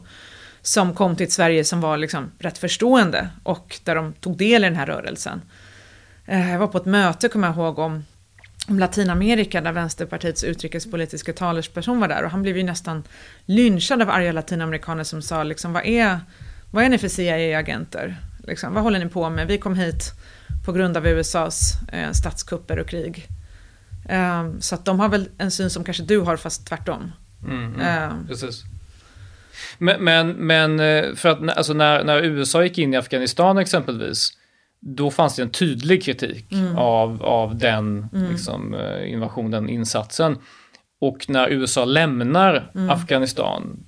Som kom till Sverige som var liksom rätt förstående och där de tog del i den här rörelsen. Eh, jag var på ett möte, kommer jag ihåg, om, om Latinamerika där Vänsterpartiets utrikespolitiska talesperson var där och han blev ju nästan lynchad av arga latinamerikaner som sa liksom vad är, vad är ni för CIA-agenter? Liksom, vad håller ni på med? Vi kom hit på grund av USAs eh, statskupper och krig. Eh, så att de har väl en syn som kanske du har fast tvärtom. Mm, mm, eh. Precis. Men, men, men, eh, för att alltså när, när USA gick in i Afghanistan exempelvis då fanns det en tydlig kritik mm. av, av den mm. liksom, eh, invasionen, insatsen. Och när USA lämnar mm. Afghanistan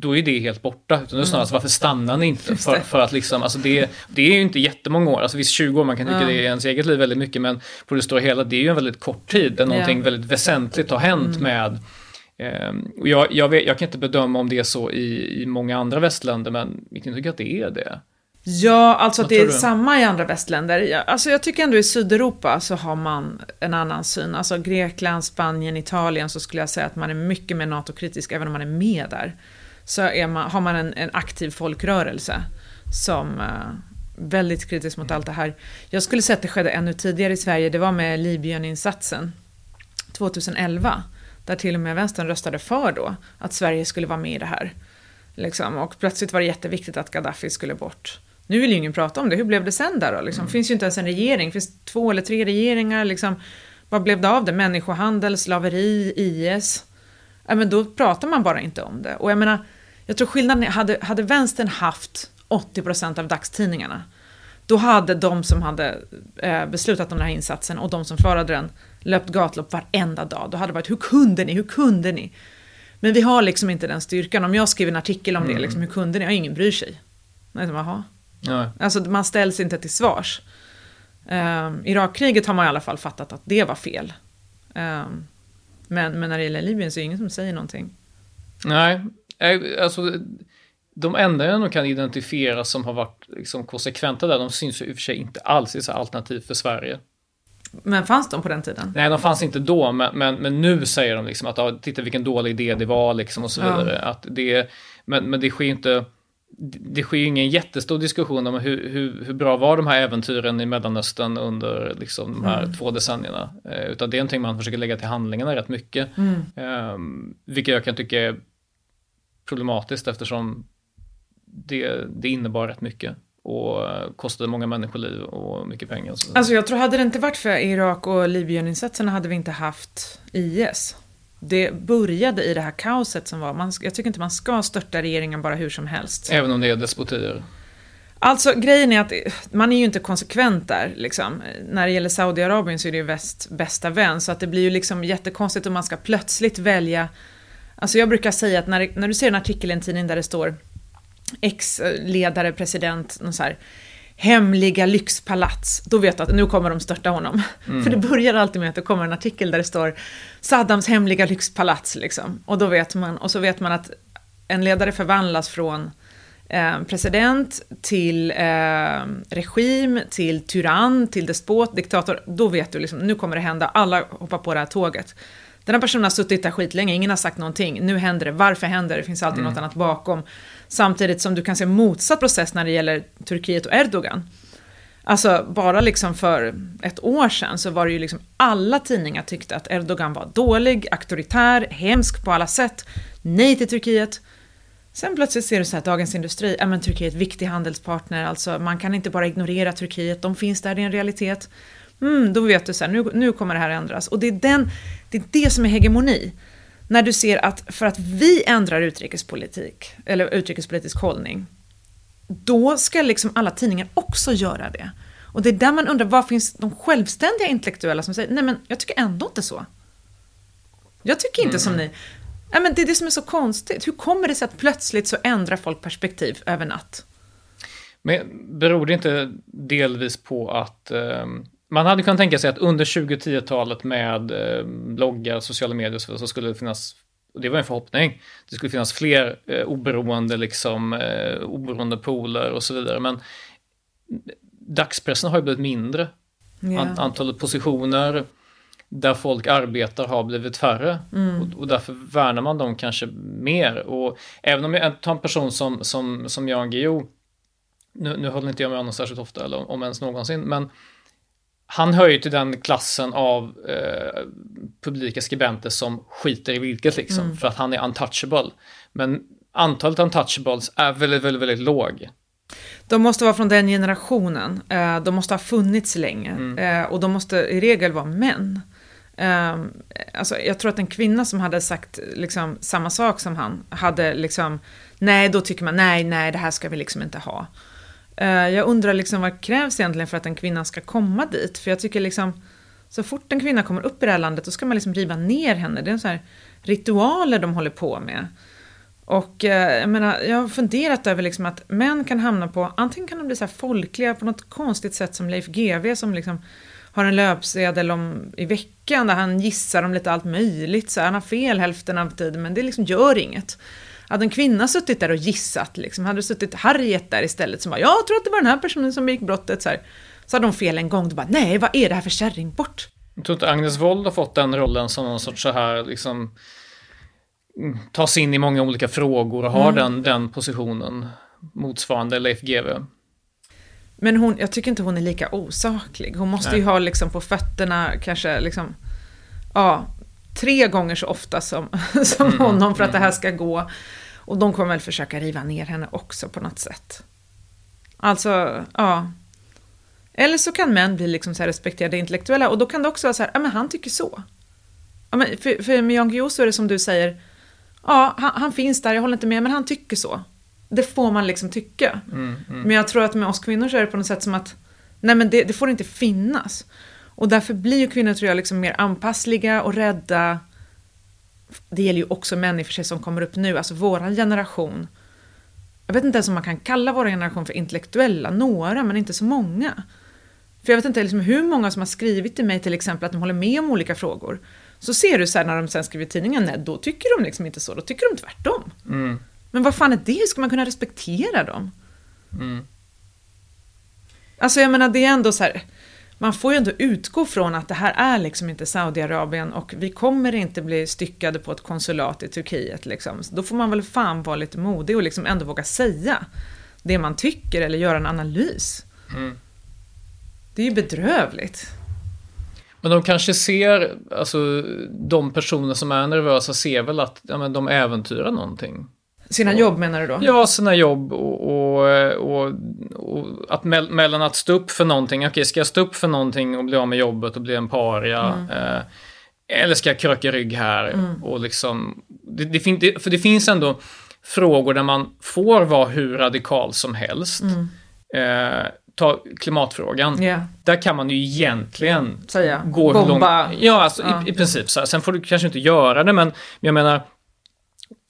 då är det helt borta. Utan det är snarast, mm. varför stannar ni inte? För, för, att liksom, alltså det, det är ju inte jättemånga år, alltså visst 20 år, man kan tycka mm. det är ens eget liv väldigt mycket, men på det stora hela, det är ju en väldigt kort tid där någonting yeah. väldigt väsentligt har hänt mm. med eh, och jag, jag, vet, jag, kan inte bedöma om det är så i, i många andra västländer, men vi kan tycka att det är det. Ja, alltså Vad att det är du? samma i andra västländer. Alltså jag tycker ändå i Sydeuropa så har man en annan syn. Alltså Grekland, Spanien, Italien så skulle jag säga att man är mycket mer NATO-kritisk även om man är med där. Så är man, har man en, en aktiv folkrörelse som eh, väldigt kritisk mot allt det här. Jag skulle säga att det skedde ännu tidigare i Sverige. Det var med Libyeninsatsen 2011. Där till och med vänstern röstade för då att Sverige skulle vara med i det här. Liksom. Och plötsligt var det jätteviktigt att Gaddafi skulle bort. Nu vill ju ingen prata om det. Hur blev det sen där då? Liksom, finns ju inte ens en regering. finns två eller tre regeringar. Liksom. Vad blev det av det? Människohandel, slaveri, IS. Ja, men då pratar man bara inte om det. Och jag menar, jag tror skillnaden hade, hade vänstern haft 80% av dagstidningarna, då hade de som hade eh, beslutat om den här insatsen och de som svarade den löpt gatlopp varenda dag. Då hade det varit, hur kunde ni, hur kunde ni? Men vi har liksom inte den styrkan. Om jag skriver en artikel om det, liksom, hur kunde ni? Ja, ingen bryr sig. Nej, Jaha. Ja. Alltså man ställs inte till svars. Um, Irakkriget har man i alla fall fattat att det var fel. Ehm, men, men när det gäller Libyen så är det ingen som säger någonting. Nej, alltså de enda jag nog kan identifiera som har varit liksom, konsekventa där, de syns ju i och för sig inte alls i så alternativ för Sverige. Men fanns de på den tiden? Nej, de fanns inte då, men, men, men nu säger de liksom att ja, titta vilken dålig idé det var liksom och så Ja. vidare. Att det, men, men det sker ju inte, det sker ju ingen jättestor diskussion om hur, hur, hur bra var de här äventyren i Mellanöstern under liksom, de här två decennierna. Eh, utan det är någonting man försöker lägga till handlingarna rätt mycket. Eh, vilket jag kan tycka är problematiskt eftersom det, det innebar rätt mycket och eh, kostade många människoliv och mycket pengar. Så. Alltså jag tror, hade det inte varit för Irak och Libyeninsatserna hade vi inte haft IS. Det började i det här kaoset som var. Man, jag tycker inte man ska störta regeringen bara hur som helst. Även om det är despotier. Alltså grejen är att man är ju inte konsekvent där. Liksom. När det gäller Saudiarabien så är det ju väst bästa vän. Så att det blir ju liksom jättekonstigt om man ska plötsligt välja... Alltså jag brukar säga att när, när du ser en artikel i en tidning där det står ex-ledare, president, någon så här, hemliga lyxpalats, då vet du att nu kommer de störta honom. För det börjar alltid med att det kommer en artikel där det står Saddams hemliga lyxpalats, liksom. Och då vet man, och så vet man att en ledare förvandlas från eh, president till eh, regim, till tyrann, till despot, diktator, då vet du liksom, nu kommer det hända, alla hoppar på det här tåget. Den här personen har suttit där skitlänge, ingen har sagt någonting, nu händer det, varför händer det, det finns alltid något annat bakom. Samtidigt som du kan se motsatt process när det gäller Turkiet och Erdogan. Alltså bara liksom för ett år sedan så var det ju liksom alla tidningar tyckte att Erdogan var dålig, auktoritär, hemsk på alla sätt, nej till Turkiet. Sen plötsligt ser du så här, Dagens Industri, ja men Turkiet, viktig handelspartner, alltså man kan inte bara ignorera Turkiet, de finns där, det är en realitet. Mm, då vet du så här, nu, nu kommer det här ändras. Och det är, den, det är det som är hegemoni. När du ser att för att vi ändrar utrikespolitik, eller utrikespolitisk hållning, då ska liksom alla tidningar också göra det. Och det är där man undrar, var finns de självständiga intellektuella som säger, nej men jag tycker ändå inte så. Jag tycker inte som ni. Nej, men det är det som är så konstigt. Hur kommer det sig att plötsligt så ändrar folk perspektiv över natt? Men beror det inte delvis på att eh, man hade kunnat tänka sig att under 2010-talet med eh, bloggar, sociala medier och så, så skulle det finnas, och det var en förhoppning, det skulle finnas fler eh, oberoende, liksom, eh, oberoende pooler och så vidare. Men dagspressen har ju blivit mindre. An, antalet positioner där folk arbetar har blivit färre och, och därför värnar man dem kanske mer. Och även om jag tar en person som, som, som Jan Guillou, nu, nu håller inte jag med honom särskilt ofta, eller om, om ens någonsin, men han hör ju till den klassen av eh, publika skribenter som skiter i vilket liksom, för att han är untouchable. Men antalet untouchables är väldigt, väldigt, väldigt låg. De måste vara från den generationen. Eh, De måste ha funnits länge. Eh, Och de måste i regel vara män. Eh, Alltså, jag tror att en kvinna som hade sagt liksom, samma sak som han hade liksom, nej, då tycker man, nej, nej, det här ska vi liksom inte ha. Eh, jag undrar liksom vad krävs egentligen för att en kvinna ska komma dit? För jag tycker liksom, så fort en kvinna kommer upp i det här landet, då ska man liksom riva ner henne. Det är så här ritualer de håller på med. Och eh, jag menar, jag har funderat över liksom att män kan hamna på, antingen kan de bli så här folkliga på något konstigt sätt som Leif GW som liksom har en löpsedel om, i veckan där han gissar om lite allt möjligt. Så här, han har fel hälften av tiden men det liksom gör inget hade en kvinna suttit där och gissat, liksom, hade det suttit Harriet där istället som bara “jag tror att det var den här personen som begick brottet” så, här, så hade de fel en gång, då bara “nej, vad är det här för kärring, bort!” Jag tror inte Agnes Wold har fått den rollen som någon sorts så här, liksom, mm, tas in i många olika frågor och har Mm. den, den positionen motsvarande Leif GW. Men hon, jag tycker inte hon är lika osaklig. Hon måste Nej. ju ha liksom på fötterna kanske liksom, ja, tre gånger så ofta som, <laughs> som Mm, honom för att det här ska gå. Och de kommer väl försöka riva ner henne också på något sätt. Alltså, ja. Eller så kan män bli liksom så respekterade intellektuella och då kan det också vara så här, ja men han tycker så. Ja, men för, för med Jan Guillou så är det som du säger, ja han, han finns där, jag håller inte med, men han tycker så. Det får man liksom tycka. Mm, mm. Men jag tror att med oss kvinnor så är det på något sätt som att nej men det, det får inte finnas. Och därför blir ju kvinnor tror jag liksom mer anpassliga och rädda. Det gäller ju också människor som kommer upp nu, alltså våran generation. Jag vet inte ens om man kan kalla vår generation för intellektuella, några men inte så många. För jag vet inte liksom hur många som har skrivit till mig till exempel att de håller med om olika frågor. Så ser du här när de sen skriver i tidningen, nej då tycker de liksom inte så, då tycker de tvärtom. Mm, Men vad fan är det? Hur ska man kunna respektera dem? mm. Alltså jag menar det är ändå så här, man får ju ändå utgå från att det här är liksom inte Saudiarabien och vi kommer inte bli styckade på ett konsulat i Turkiet liksom. Så då får man väl fan vara lite modig och liksom ändå våga säga det man tycker eller göra en analys. Mm. Det är ju bedrövligt. Men de kanske ser, alltså de personer som är nervösa ser väl att ja, men de äventyrar någonting. Sina jobb menar du då? Ja, sina jobb och, och, och, och att me mellan att stå upp för någonting, okej, ska jag stå upp för någonting och bli av med jobbet och bli en paria? Eh, eller ska jag kröka rygg här? Och liksom, det, det, fin det, för det finns ändå frågor där man får vara hur radikal som helst. Eh, ta klimatfrågan. Ja, Där kan man ju egentligen säga. gå hur långt... Bomba. Ja, alltså Ja. I, i princip så här. Sen får du kanske inte göra det, men, men jag menar...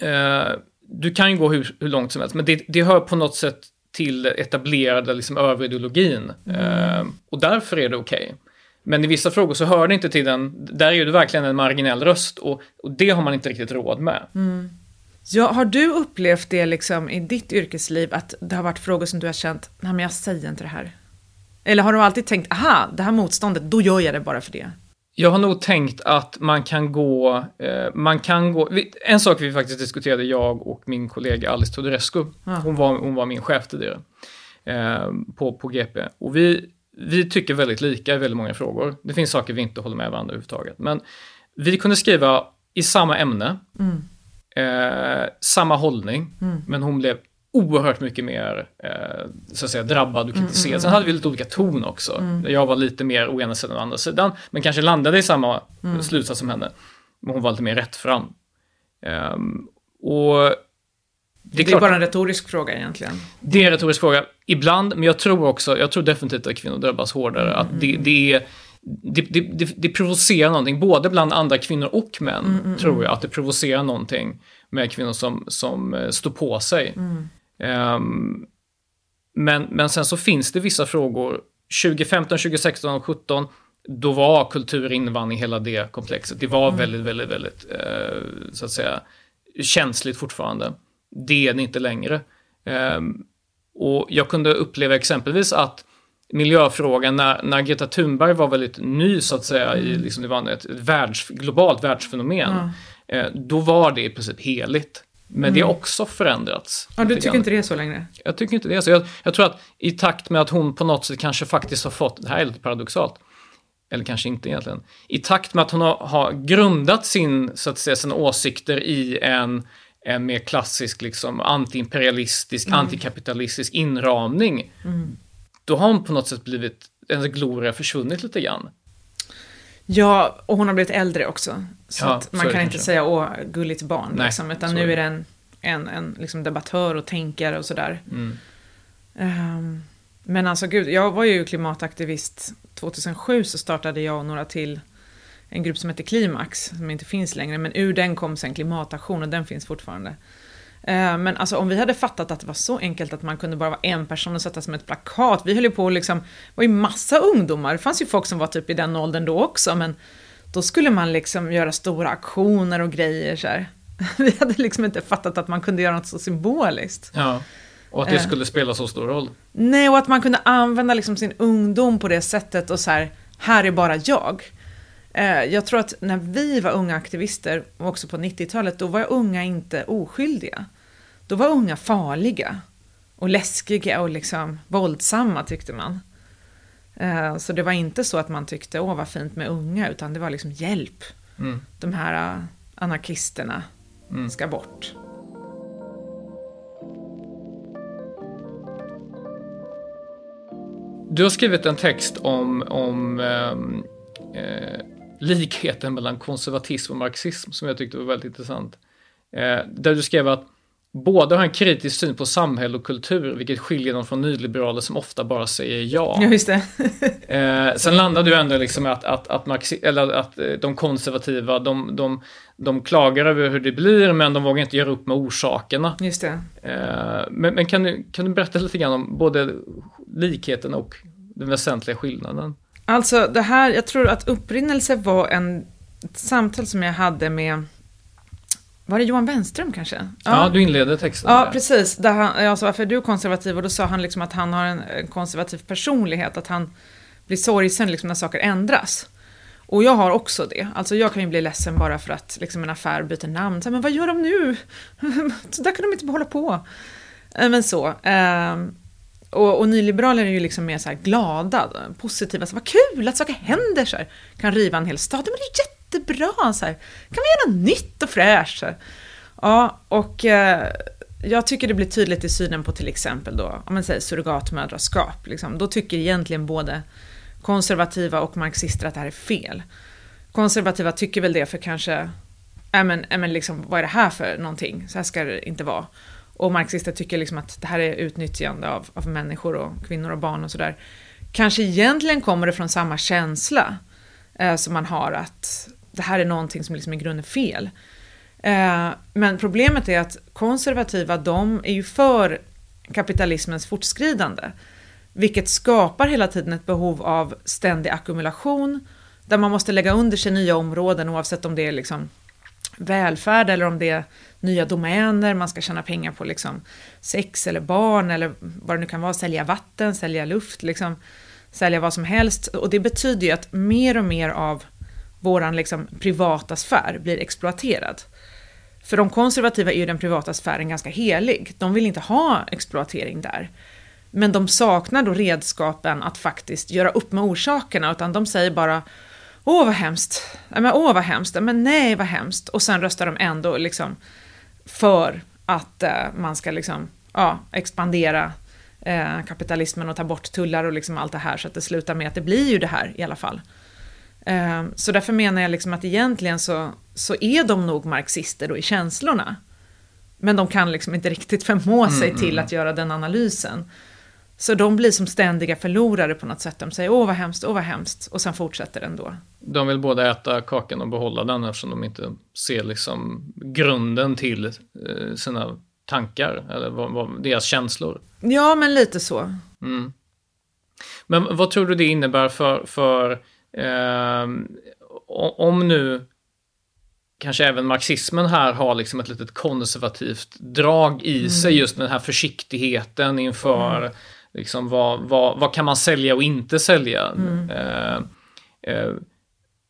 Eh, du kan ju gå hur, hur långt som helst, men det, det hör på något sätt till etablerade liksom, överideologin. Eh, och därför är det okej. Men i vissa frågor så hör det inte till den, där är du verkligen en marginell röst och, och det har man inte riktigt råd med. Ja, har du upplevt det liksom i ditt yrkesliv att det har varit frågor som du har känt, nej men jag säger inte det här. Eller har du alltid tänkt, aha, det här motståndet, då gör jag det bara för det. Jag har nog tänkt att man kan gå, eh, man kan gå, en sak vi faktiskt diskuterade, jag och min kollega Alice Teodorescu, Ja. hon, var, hon var min chef tidigare eh, på, på GP. Och vi, vi tycker väldigt lika i väldigt många frågor. Det finns saker vi inte håller med varandra överhuvudtaget. Men vi kunde skriva i samma ämne, eh, samma hållning, men hon blev oerhört mycket mer eh, så att säga, drabbad och kritiserad. Sen hade vi lite olika ton också. Jag var lite mer å ena sidan och andra sidan, men kanske landade i samma slutsats som henne. Men hon var lite mer rättfram. Ehm, och det Det är, är, klart, bara en retorisk fråga egentligen. det är en retorisk fråga. Ibland, men jag tror också, jag tror definitivt att kvinnor drabbas hårdare. Att det, det är det, det, det, det provocerar någonting, både bland andra kvinnor och män, tror jag, att det provocerar någonting med kvinnor som, som eh, står på sig. Ehm, men, men sen så finns det vissa frågor, 2015, 2016 och 2017, då var kultur, invandring, hela det komplexet, det var väldigt, väldigt, väldigt, eh, så att säga, känsligt fortfarande. Det är det inte längre. Ehm, och jag kunde uppleva exempelvis att miljöfrågan, när, när Greta Thunberg var väldigt ny så att säga, i, liksom, det var ett världs, globalt världsfenomen, eh, då var det i princip heligt. Men det har också förändrats. Ja, du tycker grann. inte det är så längre? Jag tycker inte det. Så jag, jag tror att i takt med att hon på något sätt kanske faktiskt har fått, det här är lite paradoxalt, eller kanske inte egentligen, i takt med att hon har, har grundat sin, så att säga, sina åsikter i en, en mer klassisk, liksom, antiimperialistisk, antikapitalistisk inramning, då har hon på något sätt blivit, en gloria försvunnit lite grann. Ja, och hon har blivit äldre också. Så Ja, så man det kan inte säga åh, gulligt barn, Nej, liksom, utan så nu är det. en, en, en liksom debattör och tänkare och sådär. Mm. Ehm, men alltså gud, jag var ju klimataktivist 2007 så startade jag och några till en grupp som heter Klimax, som inte finns längre, men ur den kom sen Klimataktion och den finns fortfarande. Ehm, Men alltså om vi hade fattat att det var så enkelt att man kunde bara vara en person och sätta som ett plakat. Vi höll ju på liksom, det var ju massa ungdomar, det fanns ju folk som var typ i den åldern då också, men då skulle man liksom göra stora aktioner och grejer så här. <laughs> Vi hade liksom inte fattat att man kunde göra något så symboliskt. Ja. Och att det Eh. skulle spela så stor roll. Nej, och att man kunde använda liksom sin ungdom på det sättet och så här, här är bara jag. Eh, Jag tror att när vi var unga aktivister, och också på 90-talet, då var unga inte oskyldiga. Då var unga farliga och läskiga och liksom våldsamma tyckte man. Eh, Så det var inte så att man tyckte, åh vad fint med unga, utan det var liksom hjälp. Mm. De här eh, anarkisterna Mm. ska bort. Du har skrivit en text om, om ehm, eh, likheten mellan konservatism och marxism som jag tyckte var väldigt intressant. Eh, där du skrev att båda har en kritisk syn på samhälle och kultur, vilket skiljer dem från nyliberaler som ofta bara säger ja. <laughs> Ja, just det. Eh, sen landade du ändå liksom att, att, att, marxi- eller att eh, de konservativa, de, de, de klagar över hur det blir, men de vågar inte göra upp med orsakerna. Just det. Eh, men men kan, du, kan du berätta lite grann om både likheten och den väsentliga skillnaden? Alltså det här, jag tror att upprinnelse var en, ett samtal som jag hade med, var det Johan Wenström kanske? Ja, du inleder texten. Ja, där. precis. Där han, jag sa, varför är du konservativ? Och då sa han liksom att han har en, konservativ personlighet, att han blir sorgsen liksom när saker ändras. Och jag har också det. Alltså jag kan ju bli ledsen bara för att liksom en affär byter namn. Så här, men vad gör de nu? <laughs> så där kan de inte hålla på. Eh, Men så. ehm, och, och nyliberaler är ju liksom mer så glada, positiva. Så, vad kul att saker händer! Så här. Kan riva en hel stad. Men det är jättebra! Så här. Kan vi göra något nytt och fräscht? Så. Ja, och eh, jag tycker det blir tydligt i synen på till exempel då, om man säger surrogatmödraskap. Liksom. Då tycker egentligen både konservativa och marxister att det här är fel. Konservativa tycker väl det för kanske, ja men, äh, men liksom, vad är det här för någonting? Så här ska det inte vara. Och marxister tycker liksom att det här är utnyttjande av, av människor och kvinnor och barn och sådär. Kanske egentligen kommer det från samma känsla eh, som man har att det här är någonting som liksom i grunden är fel. Eh, men problemet är att konservativa, de är ju för kapitalismens fortskridande. Vilket skapar hela tiden ett behov av ständig ackumulation, där man måste lägga under sig nya områden oavsett om det är liksom välfärd eller om det är nya domäner, man ska tjäna pengar på liksom sex eller barn eller vad det nu kan vara, sälja vatten, sälja luft, liksom, sälja vad som helst. Och det betyder ju att mer och mer av våran liksom privata sfär blir exploaterad. För de konservativa är ju den privata sfären ganska helig. De vill inte ha exploatering där. Men de saknar då redskapen att faktiskt göra upp med orsakerna, utan de säger bara Åh vad hemskt, Nej, men åh vad hemskt, men nej vad hemskt. Och sen röstar de ändå liksom för att eh, man ska liksom, ja, expandera eh, kapitalismen och ta bort tullar och liksom allt det här så att det slutar med att det blir ju det här i alla fall. Eh, så därför menar jag liksom att egentligen så, så är de nog marxister då i känslorna. Men de kan liksom inte riktigt förmå sig till att göra den analysen. Så de blir som ständiga förlorare på något sätt. De säger åh vad hemskt, åh vad hemskt, och sen fortsätter den då. De vill både äta kakan och behålla den eftersom de inte ser liksom grunden till eh, sina tankar eller vad, vad, deras känslor. Ja, men lite så. Mm. Men vad tror du det innebär för, för ehm, om nu kanske även marxismen här har liksom ett litet konservativt drag i sig, just den här försiktigheten inför liksom vad, vad, vad kan man sälja och inte sälja. Eh, eh,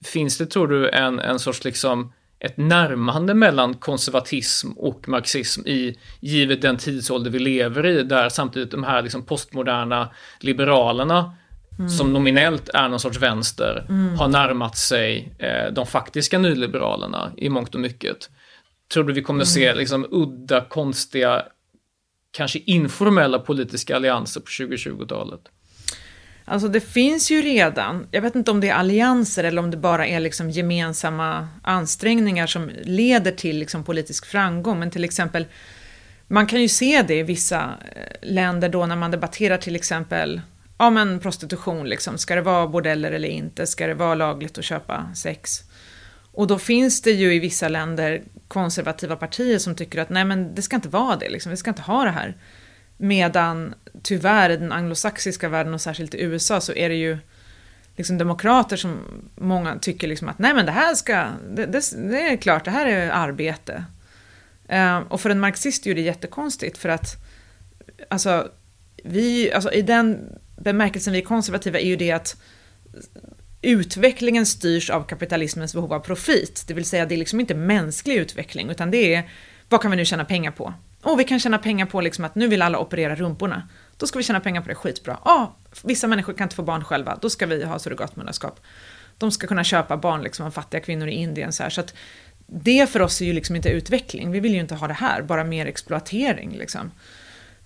finns det, tror du, en, en sorts liksom ett närmande mellan konservatism och marxism i givet den tidsålder vi lever i, där samtidigt de här liksom postmoderna liberalerna som nominellt är någon sorts vänster, har närmat sig eh, de faktiska nyliberalerna i mångt och mycket. Tror du vi kommer se liksom udda, konstiga, kanske informella politiska allianser på 2020-talet? Alltså det finns ju redan, jag vet inte om det är allianser eller om det bara är liksom gemensamma ansträngningar som leder till liksom politisk framgång, men till exempel man kan ju se det i vissa eh, länder då när man debatterar till exempel ja men prostitution liksom, ska det vara bordeller eller inte, ska det vara lagligt att köpa sex? Och då finns det ju i vissa länder konservativa partier som tycker att nej men det ska inte vara det, liksom. vi ska inte ha det här. Medan tyvärr i den anglosaxiska världen och särskilt i USA så är det ju liksom demokrater som många tycker liksom att nej men det här ska, det, det, det är klart, det här är arbete. Uh, och för en marxist är det jättekonstigt för att alltså, vi, alltså, i den bemärkelsen vi konservativa är ju det att utvecklingen styrs av kapitalismens behov av profit. Det vill säga det är liksom inte mänsklig utveckling utan det är vad kan vi nu tjäna pengar på? Och vi kan tjäna pengar på liksom att nu vill alla operera rumporna. Då ska vi tjäna pengar på det skitbra. Ja, vissa människor kan inte få barn själva, då ska vi ha surrogatmödraskap. De ska kunna köpa barn liksom, av fattiga kvinnor i Indien. Så, här. så att det för oss är ju liksom inte utveckling. Vi vill ju inte ha det här, bara mer exploatering. Liksom.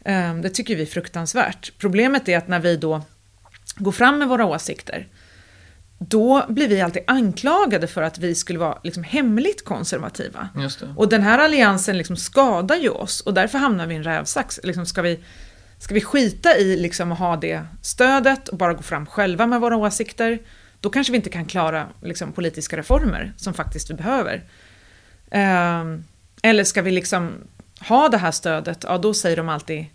Ehm, det tycker vi är fruktansvärt. Problemet är att när vi då går fram med våra åsikter, då blir vi alltid anklagade för att vi skulle vara liksom hemligt konservativa. Och den här alliansen liksom skadar ju oss och därför hamnar vi i en rävsax. Liksom ska, vi, ska vi skita i liksom att ha det stödet och bara gå fram själva med våra åsikter, då kanske vi inte kan klara liksom, politiska reformer som faktiskt vi behöver. Um, eller ska vi liksom ha det här stödet, ja då säger de alltid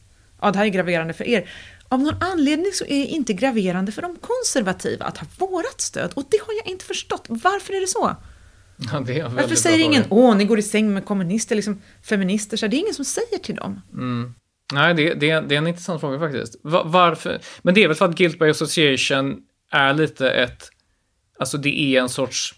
ja det här är graverande för er. Av någon anledning så är det inte graverande för de konservativa att ha vårat stöd och det har jag inte förstått. Varför är det så? <laughs> Ja, det Varför säger ingen åh, ni går i säng med kommunister, liksom feminister, så det är ingen som säger till dem. Mm. Nej, det, det, det, är en intressant fråga faktiskt. Varför? Men det är väl för att Guilt by Association är lite ett, alltså det är en sorts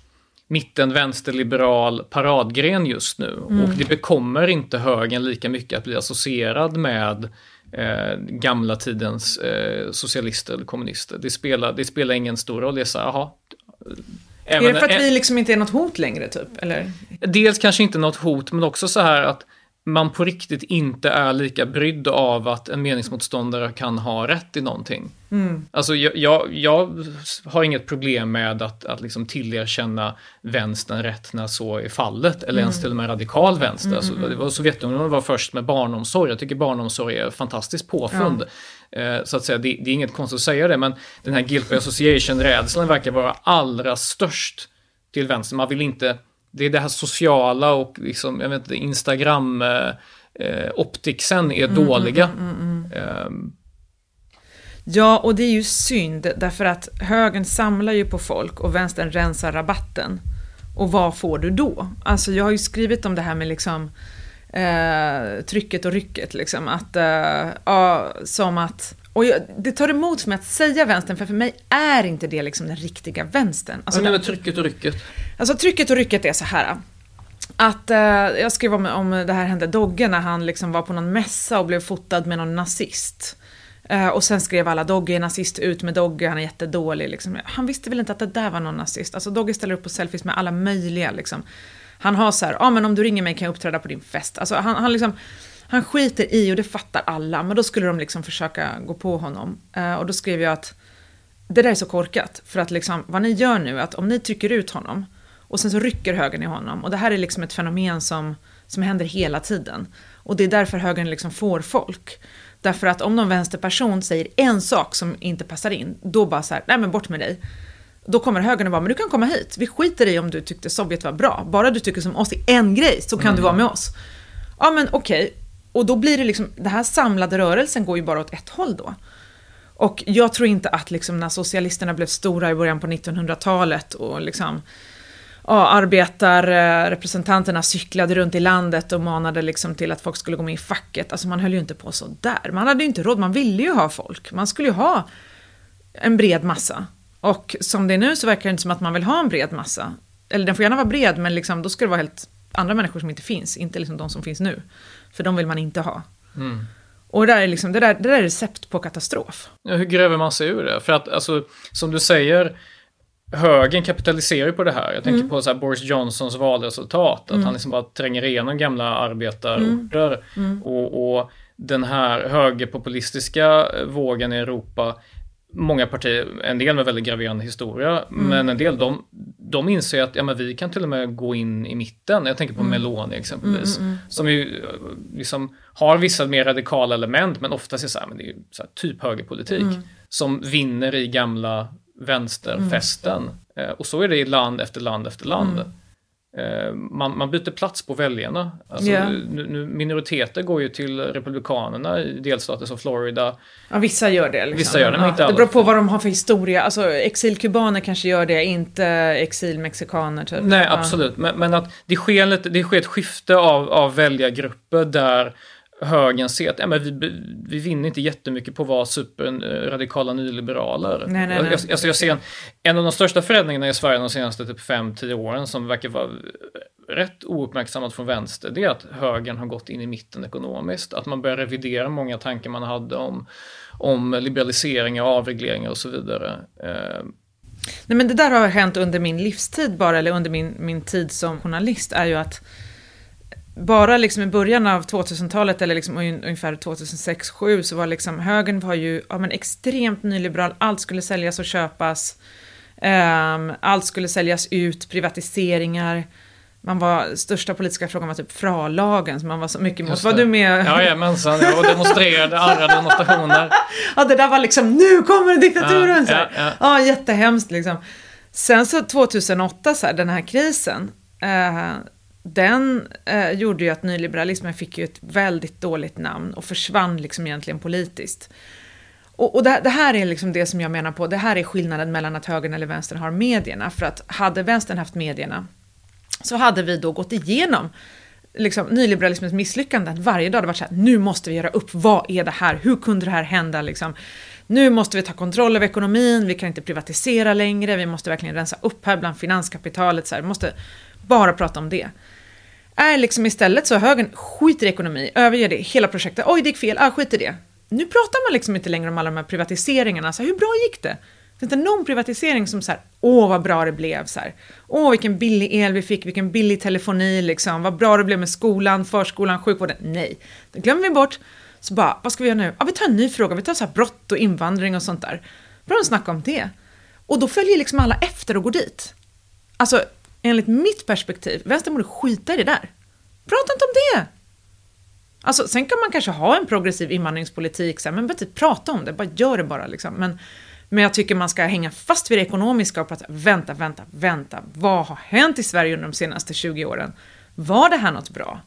mitten-vänsterliberal paradgren just nu. Mm. Och det bekommer inte högern lika mycket att bli associerad med eh, gamla tidens eh, socialister eller kommunister. Det spelar, det spelar ingen stor roll. Det är så här, jaha. Även, är det för att vi liksom inte är något hot längre, typ? Eller? Dels kanske inte något hot, men också så här att man på riktigt inte är lika brydd av att en meningsmotståndare kan ha rätt i någonting. Mm. Alltså jag, jag, jag, har inget problem med att, att liksom tillerkänna vänstern rätt när så är fallet, eller mm. ens till och med radikal vänster. Mm, alltså, mm, det var Sovjetunionen var först med barnomsorg, jag tycker barnomsorg är fantastiskt påfund. Ja. Eh, så att säga, det, det, är inget konstigt att säga det, men den här guilt by association-rädslan verkar vara allra störst till vänster. Man vill inte det är det här sociala och liksom, jag vet inte, Instagram eh, eh är mm, dåliga. Mm, mm, um. Ja, och det är ju synd därför att högern samlar ju på folk och vänstern rensar rabatten. Och vad får du då? Alltså jag har ju skrivit om det här med liksom eh, trycket och rycket liksom. Att, eh, ja, som att och jag, det tar emot för mig att säga vänstern, för för mig är inte det liksom den riktiga vänstern. Alltså, Vad menar trycket och rycket? Alltså trycket och rycket är så här. Att eh, jag skrev om, om det här hände Dogge när han liksom var på någon mässa och blev fotad med någon nazist. Eh, och sen skrev alla Dogge är nazist, ut med Dogge, han är jättedålig. Liksom. Han visste väl inte att det där var någon nazist. Alltså Dogge ställer upp på selfies med alla möjliga liksom. Han har så här, ja ah, men om du ringer mig kan jag uppträda på din fest. Alltså han, han liksom han skiter i, och det fattar alla, men då skulle de liksom försöka gå på honom. Uh, och då skrev jag att det där är så korkat, för att liksom, vad ni gör nu är att om ni trycker ut honom, och sen så rycker högern i honom, och det här är liksom ett fenomen som, som händer hela tiden. Och det är därför högern liksom får folk. Därför att om någon vänsterperson säger en sak som inte passar in, då bara så här, nej men bort med dig. Då kommer högern och bara, men du kan komma hit. Vi skiter i om du tyckte Sovjet var bra. Bara du tycker som oss i en grej så kan mm. du vara med oss. Ja men okej, okay. Och då blir det liksom, den här samlade rörelsen går ju bara åt ett håll då. Och jag tror inte att liksom när socialisterna blev stora i början på 1900-talet och liksom ja, arbetarrepresentanterna cyklade runt i landet och manade liksom till att folk skulle gå med i facket. Alltså man höll ju inte på så där. Man hade ju inte råd, man ville ju ha folk. Man skulle ju ha en bred massa. Och som det är nu så verkar det inte som att man vill ha en bred massa. Eller den får gärna vara bred, men liksom, då ska det vara helt andra människor som inte finns, inte liksom de som finns nu. För de vill man inte ha. Mm. Och det där, är liksom, det, där, det där är recept på katastrof. Ja, hur gräver man sig ur det? För att, alltså, som du säger, högern kapitaliserar ju på det här. Jag tänker mm. på så Boris Johnsons valresultat, att mm. han liksom bara tränger igenom gamla arbetarorter. Mm. mm. Och, och den här högerpopulistiska vågen i Europa många partier, en del med väldigt graverande historia, mm. men en del de, de inser att ja, men vi kan till och med gå in i mitten. Jag tänker på mm. Meloni exempelvis, mm, mm, mm. som ju eh, liksom har vissa mer radikala element, men oftast är så här, men det är så här, typ högerpolitik, mm. som vinner i gamla vänsterfästen. Eh, och så är det i land efter land efter land. Eh, man, man byter plats på väljarna. Alltså, Ja. nu, nu, minoriteter går ju till Republikanerna i delstater som Florida. Ja, vissa gör det. Liksom. Vissa gör det, men ja, inte Det alla. beror på vad de har för historia. Alltså exilkubaner kanske gör det, inte exilmexikaner typ. Nej, Ja. absolut. Men, men att det sker, lite, det sker ett skifte av, av väljargrupper där högern ser att ja, men vi, vi vinner inte jättemycket på att vara superradikala nyliberaler. Nej, nej, nej. Jag, alltså jag ser en, en av de största förändringarna i Sverige de senaste typ 5-10 åren som verkar vara rätt ouppmärksammat från vänster, det är att högern har gått in i mitten ekonomiskt. Att man börjar revidera många tankar man hade om, om liberaliseringar, avregleringar och så vidare. Eh, Nej men det där har hänt under min livstid bara, eller under min, min tid som journalist, är ju att bara liksom i början av 2000-talet, eller liksom un- ungefär 2006-2007, så var liksom högern var ju ja, men extremt nyliberal, allt skulle säljas och köpas, Ehm, allt skulle säljas ut, privatiseringar, man var, största politiska frågan var typ FRA-lagen, som man var så mycket emot. Var du med? Jajamensan, jag demonstrerade, andra demonstrationer. <laughs> Ja, det där var liksom, nu kommer diktaturen! Ja, så ja, ja. ja, jättehemskt liksom. Sen så 2008, så här, den här krisen, eh, den eh, gjorde ju att nyliberalismen fick ju ett väldigt dåligt namn och försvann liksom egentligen politiskt. Och, och det, det här är liksom det som jag menar på, det här är skillnaden mellan att högern eller vänstern har medierna. För att hade vänstern haft medierna så hade vi då gått igenom liksom, nyliberalismens misslyckanden varje dag. Det var så här, nu måste vi göra upp, vad är det här, hur kunde det här hända? Liksom. Nu måste vi ta kontroll över ekonomin, vi kan inte privatisera längre, vi måste verkligen rensa upp här bland finanskapitalet, så här, vi måste bara prata om det. Är liksom istället så högern skiter i ekonomi, överger det, hela projektet, oj det gick fel, ah, skit i det. Nu pratar man liksom inte längre om alla de här privatiseringarna, så här, hur bra gick det? Det är inte någon privatisering som så här, åh vad bra det blev, så här. åh vilken billig el vi fick, vilken billig telefoni, liksom. vad bra det blev med skolan, förskolan, sjukvården. Nej, det glömmer vi bort. Så bara, vad ska vi göra nu? Ja, vi tar en ny fråga, vi tar så här brott och invandring och sånt där. Bra att snacka om det. Och då följer liksom alla efter och går dit. Alltså, enligt mitt perspektiv, vänstern borde skita i det där. Prata inte om det! Alltså, sen kan man kanske ha en progressiv invandringspolitik, så här, men bara prata om det, bara gör det bara. Liksom. Men, men jag tycker man ska hänga fast vid det ekonomiska och prata, vänta, vänta, vänta, vad har hänt i Sverige under de senaste 20 åren? Var det här något bra?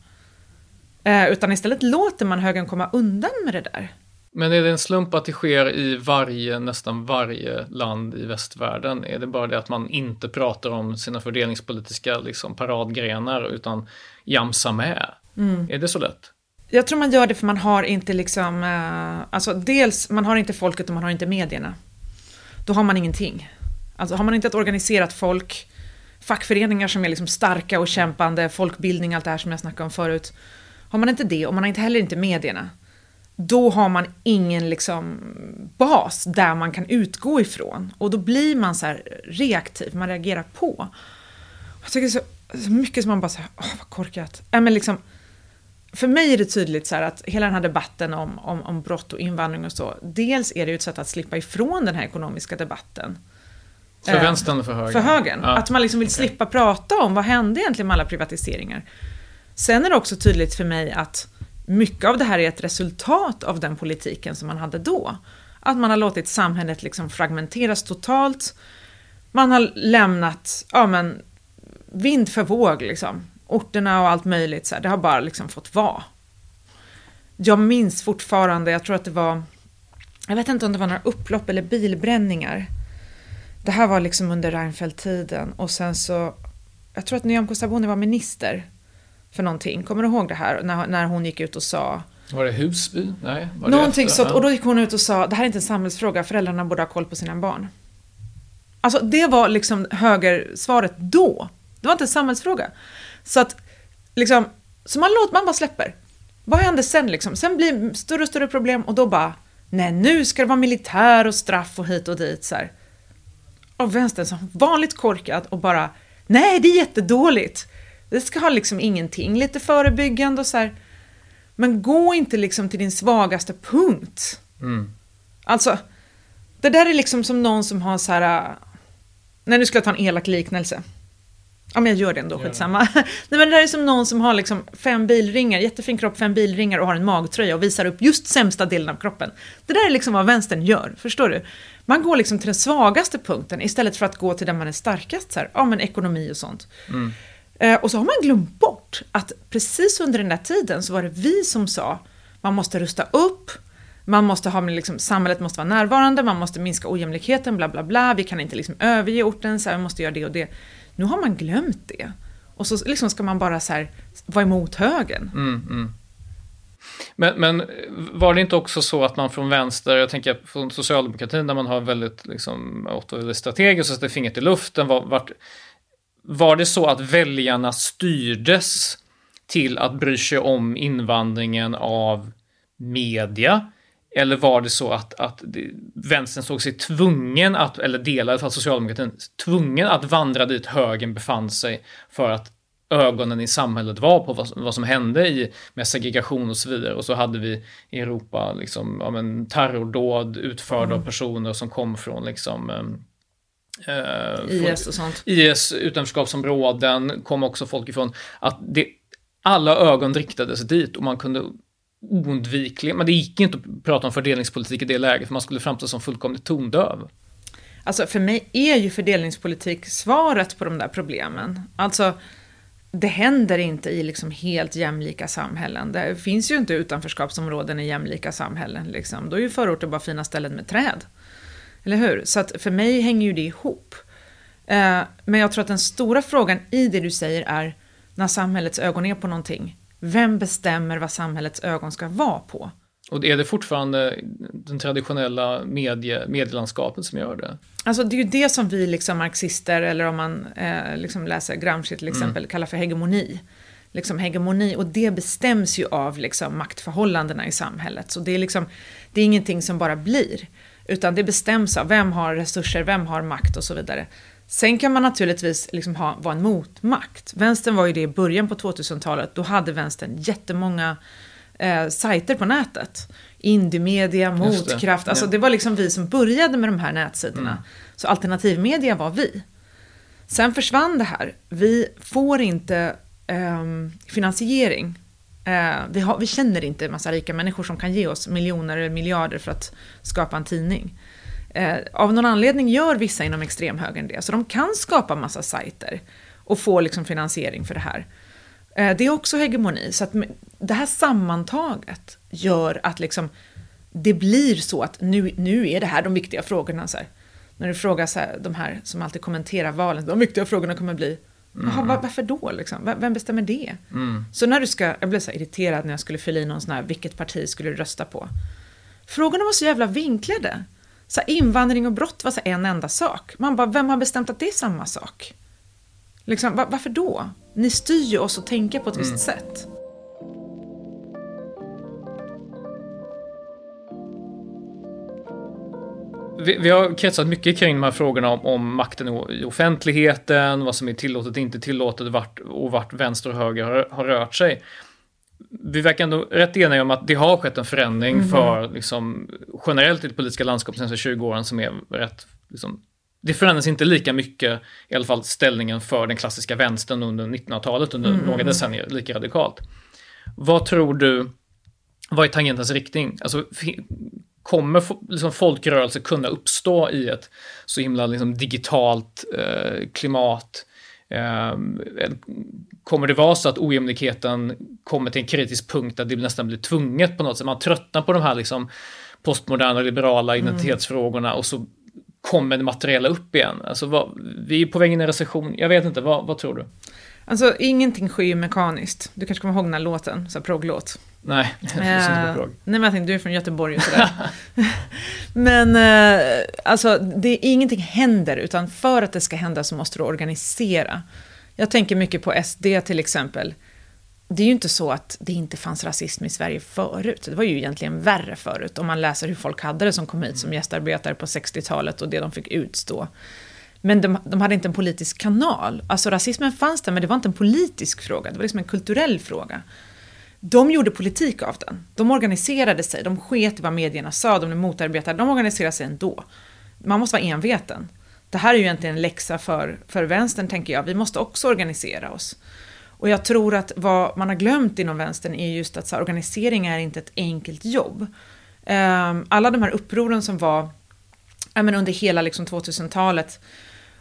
Eh, utan istället låter man högern komma undan med det där. Men är det en slump att det sker i varje, nästan varje land i västvärlden? Är det bara det att man inte pratar om sina fördelningspolitiska liksom, paradgrenar utan jamsar med? Är det så lätt? Jag tror man gör det för man har inte liksom, eh, alltså dels, man har inte folket och man har inte medierna. Då har man ingenting. Alltså har man inte ett organiserat folk, fackföreningar som är liksom starka och kämpande, folkbildning, allt det här som jag snackade om förut. Har man inte det och man har inte heller inte medierna, då har man ingen liksom bas där man kan utgå ifrån. Och då blir man så reaktiv, man reagerar på. Jag tycker så, så mycket som man bara säger, åh vad korkat. Äh, men liksom, för mig är det tydligt så att hela den här debatten om, om, om brott och invandring och så, dels är det ju ett sätt att slippa ifrån den här ekonomiska debatten. För Eh, vänstern och för högern? För högern. Ja. Att man liksom vill Okej. slippa prata om vad hände egentligen med alla privatiseringar. Sen är det också tydligt för mig att mycket av det här är ett resultat av den politiken som man hade då. Att man har låtit samhället liksom fragmenteras totalt. Man har lämnat, ja men, vind för våg liksom. Orterna och allt möjligt, så här, det har bara liksom fått vara. Jag minns fortfarande, jag tror att det var, jag vet inte om det var några upplopp eller bilbränningar. Det här var liksom under Reinfeldt-tiden och sen så, jag tror att Nyamko Sabuni var minister för någonting. Kommer du ihåg det här? När, när hon gick ut och sa Var det Husby? Nej, var det någonting sånt. Och då gick hon ut och sa, det här är inte en samhällsfråga, föräldrarna borde ha koll på sina barn. Alltså det var liksom högersvaret då. Det var inte en samhällsfråga. Så att, liksom, så man låter, man bara släpper. Vad händer sen liksom? Sen blir större och större problem och då bara, nej nu ska det vara militär och straff och hit och dit så här. Och vänstern som vanligt korkad och bara, nej det är jättedåligt. Det ska ha liksom ingenting, lite förebyggande och så här. Men gå inte liksom till din svagaste punkt. Mm. Alltså, det där är liksom som någon som har så här... äh, Nej, nu ska jag ta en elak liknelse. Ja, men jag gör det ändå, skitsamma. <laughs> Nej, men det där är som någon som har liksom fem bilringar, jättefin kropp, fem bilringar och har en magtröja och visar upp just sämsta delen av kroppen. Det där är liksom vad vänstern gör, förstår du? Man går liksom till den svagaste punkten istället för att gå till där man är starkast, så här, ja men ekonomi och sånt. Eh, Eh, och så har man glömt bort att precis under den där tiden så var det vi som sa man måste rusta upp, man måste ha, liksom, samhället måste vara närvarande, man måste minska ojämlikheten, bla bla bla, vi kan inte liksom överge orten, så här, vi måste göra det och det. Nu har man glömt det. Och så liksom ska man bara så här, vara emot högern. Mm, mm. Men, men var det inte också så att man från vänster, jag tänker från socialdemokratin där man har väldigt, liksom, strategiskt och sätter fingret i luften, var, vart, var det så att väljarna styrdes till att bry sig om invandringen av media? Eller var det så att, att vänstern såg sig tvungen att, eller delar av socialdemokratin, tvungen att vandra dit högern befann sig för att ögonen i samhället var på vad, vad som hände i, med segregation och så vidare. Och så hade vi i Europa liksom, ja, men, terrordåd utförda mm. av personer som kom från liksom, eh, IS och sånt. IS utanförskapsområden kom också folk ifrån. Att det, alla ögon riktades dit och man kunde oundvikligen, men det gick inte att prata om fördelningspolitik i det läget för man skulle framstå som fullkomligt tondöv. Alltså för mig är ju fördelningspolitik svaret på de där problemen. Alltså det händer inte i liksom helt jämlika samhällen. Det finns ju inte utanförskapsområden i jämlika samhällen. Liksom. Då är ju förorter bara fina ställen med träd. Eller hur? Så att för mig hänger ju det ihop. Eh, men jag tror att den stora frågan i det du säger är när samhällets ögon är på någonting. Vem bestämmer vad samhällets ögon ska vara på? Och är det fortfarande den traditionella medie, medielandskapet som gör det? Alltså det är ju det som vi liksom marxister, eller om man eh, liksom läser Gramsci till exempel, mm. kallar för hegemoni. Liksom hegemoni, och det bestäms ju av liksom maktförhållandena i samhället. Så det är, liksom, det är ingenting som bara blir, utan det bestäms av vem har resurser, vem har makt och så vidare. Sen kan man naturligtvis liksom ha, vara en motmakt. Vänstern var ju det i början på 2000-talet, då hade vänstern jättemånga eh, sajter på nätet. Indiemedia, Motkraft, det. alltså ja. det var liksom vi som började med de här nätsidorna. Mm. Så alternativmedia var vi. Sen försvann det här. Vi får inte eh, finansiering. Eh, vi, har, vi, känner inte en massa rika människor som kan ge oss miljoner eller miljarder för att skapa en tidning. Eh, av någon anledning gör vissa inom extremhögern det, så de kan skapa massa sajter och få liksom finansiering för det här. Eh, det är också hegemoni, så att det här sammantaget gör att liksom det blir så att nu, nu är det här de viktiga frågorna. Så här. När du frågar så här, de här som alltid kommenterar valen, de viktiga frågorna kommer bli Mm. Jaha, varför då? Liksom? Vem bestämmer det? Mm. Så när du ska, jag blev så irriterad när jag skulle fylla i någon sån här, vilket parti skulle du rösta på? Frågorna var så jävla vinklade. Så här, invandring och brott var så en enda sak. Man bara, vem har bestämt att det är samma sak? Liksom, var, varför då? Ni styr ju oss att tänka på ett mm. visst sätt. Vi, vi, har kretsat mycket kring de här frågorna om, om makten i offentligheten, vad som är tillåtet och inte tillåtet vart, och vart vänster och höger har, har rört sig. Vi verkar ändå rätt eniga om att det har skett en förändring mm. för liksom, generellt i det politiska landskapet senaste 20 åren som är rätt liksom, det förändras inte lika mycket, i alla fall ställningen för den klassiska vänstern under 1900-talet, under mm. några decennier, lika radikalt. Vad tror du, vad är tangentens riktning? Alltså, kommer liksom folkrörelser kunna uppstå i ett så himla liksom, digitalt eh, klimat? Eh, kommer det vara så att ojämlikheten kommer till en kritisk punkt där det nästan blir tvunget på något sätt? Man tröttnar på de här liksom, postmoderna liberala mm. identitetsfrågorna och så kommer det materiella upp igen? Alltså, vad, vi är på väg in i en recession. Jag vet inte, vad, vad tror du? Alltså, ingenting sker ju mekaniskt. Du kanske kommer ihåg den här låten, så progglåt. Nej, <laughs> jag eh, Nej, men jag tänkte, du är från Göteborg och sådär. <laughs> men eh, alltså, det, ingenting händer, utan för att det ska hända så måste du organisera. Jag tänker mycket på SD till exempel det är ju inte så att det inte fanns rasism i Sverige förut. Det var ju egentligen värre förut, om man läser hur folk hade det som kom hit som gästarbetare på 60-talet och det de fick utstå. Men de, de, hade inte en politisk kanal. Alltså rasismen fanns där, men det var inte en politisk fråga, det var liksom en kulturell fråga. De gjorde politik av den. De organiserade sig, de sket i vad medierna sa, de motarbetade, de organiserade sig ändå. Man måste vara enveten. Det här är ju egentligen en läxa för, för vänstern, tänker jag. Vi måste också organisera oss. Och jag tror att vad man har glömt inom vänstern är just att så här, organisering är inte ett enkelt jobb. Um, alla de här upproren som var ja, men under hela liksom, 2000-talet,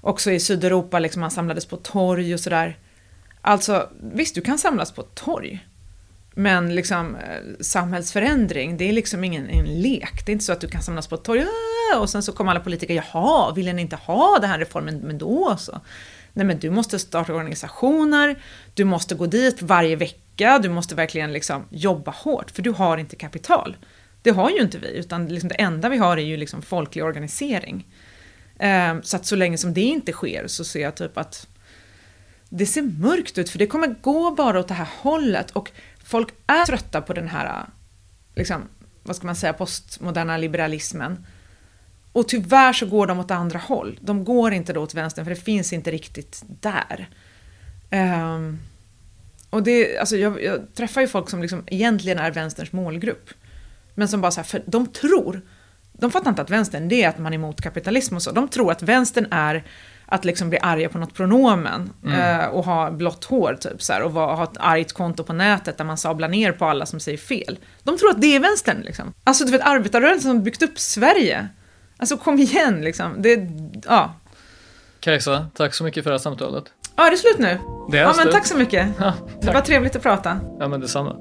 också i Sydeuropa, liksom, man samlades på torg och sådär. Alltså, visst, du kan samlas på ett torg. Men liksom, eh, samhällsförändring, det är liksom ingen en lek. Det är inte så att du kan samlas på ett torg och sen så kommer alla politiker, jaha, vill ni inte ha den här reformen, men då så. Nej men du måste starta organisationer, du måste gå dit varje vecka, du måste verkligen liksom jobba hårt, för du har inte kapital. Det har ju inte vi, utan liksom det enda vi har är ju liksom folklig organisering. Ehm, så att så länge som det inte sker så ser jag typ att det ser mörkt ut, för det kommer gå bara åt det här hållet och folk är trötta på den här, liksom, vad ska man säga, postmoderna liberalismen. Och tyvärr så går de åt andra håll. De går inte då åt vänster för det finns inte riktigt där. Um, och det, alltså jag, jag träffar ju folk som liksom egentligen är vänsterns målgrupp. Men som bara så här, för de tror, de fattar inte att vänstern det är att man är emot kapitalism och så. De tror att vänstern är att liksom bli arga på något pronomen eh, och ha blått hår typ så här, och vara, ha ett argt konto på nätet där man sablar ner på alla som säger fel. De tror att det är vänstern liksom. Alltså du vet arbetarrörelsen som byggt upp Sverige. Alltså kom igen liksom. Det, ja. Kajsa, tack så mycket för det här samtalet. ja, är det slut nu? Det är ja, men slut. tack så mycket. Ja, Det var tack. trevligt att prata. Ja, men detsamma.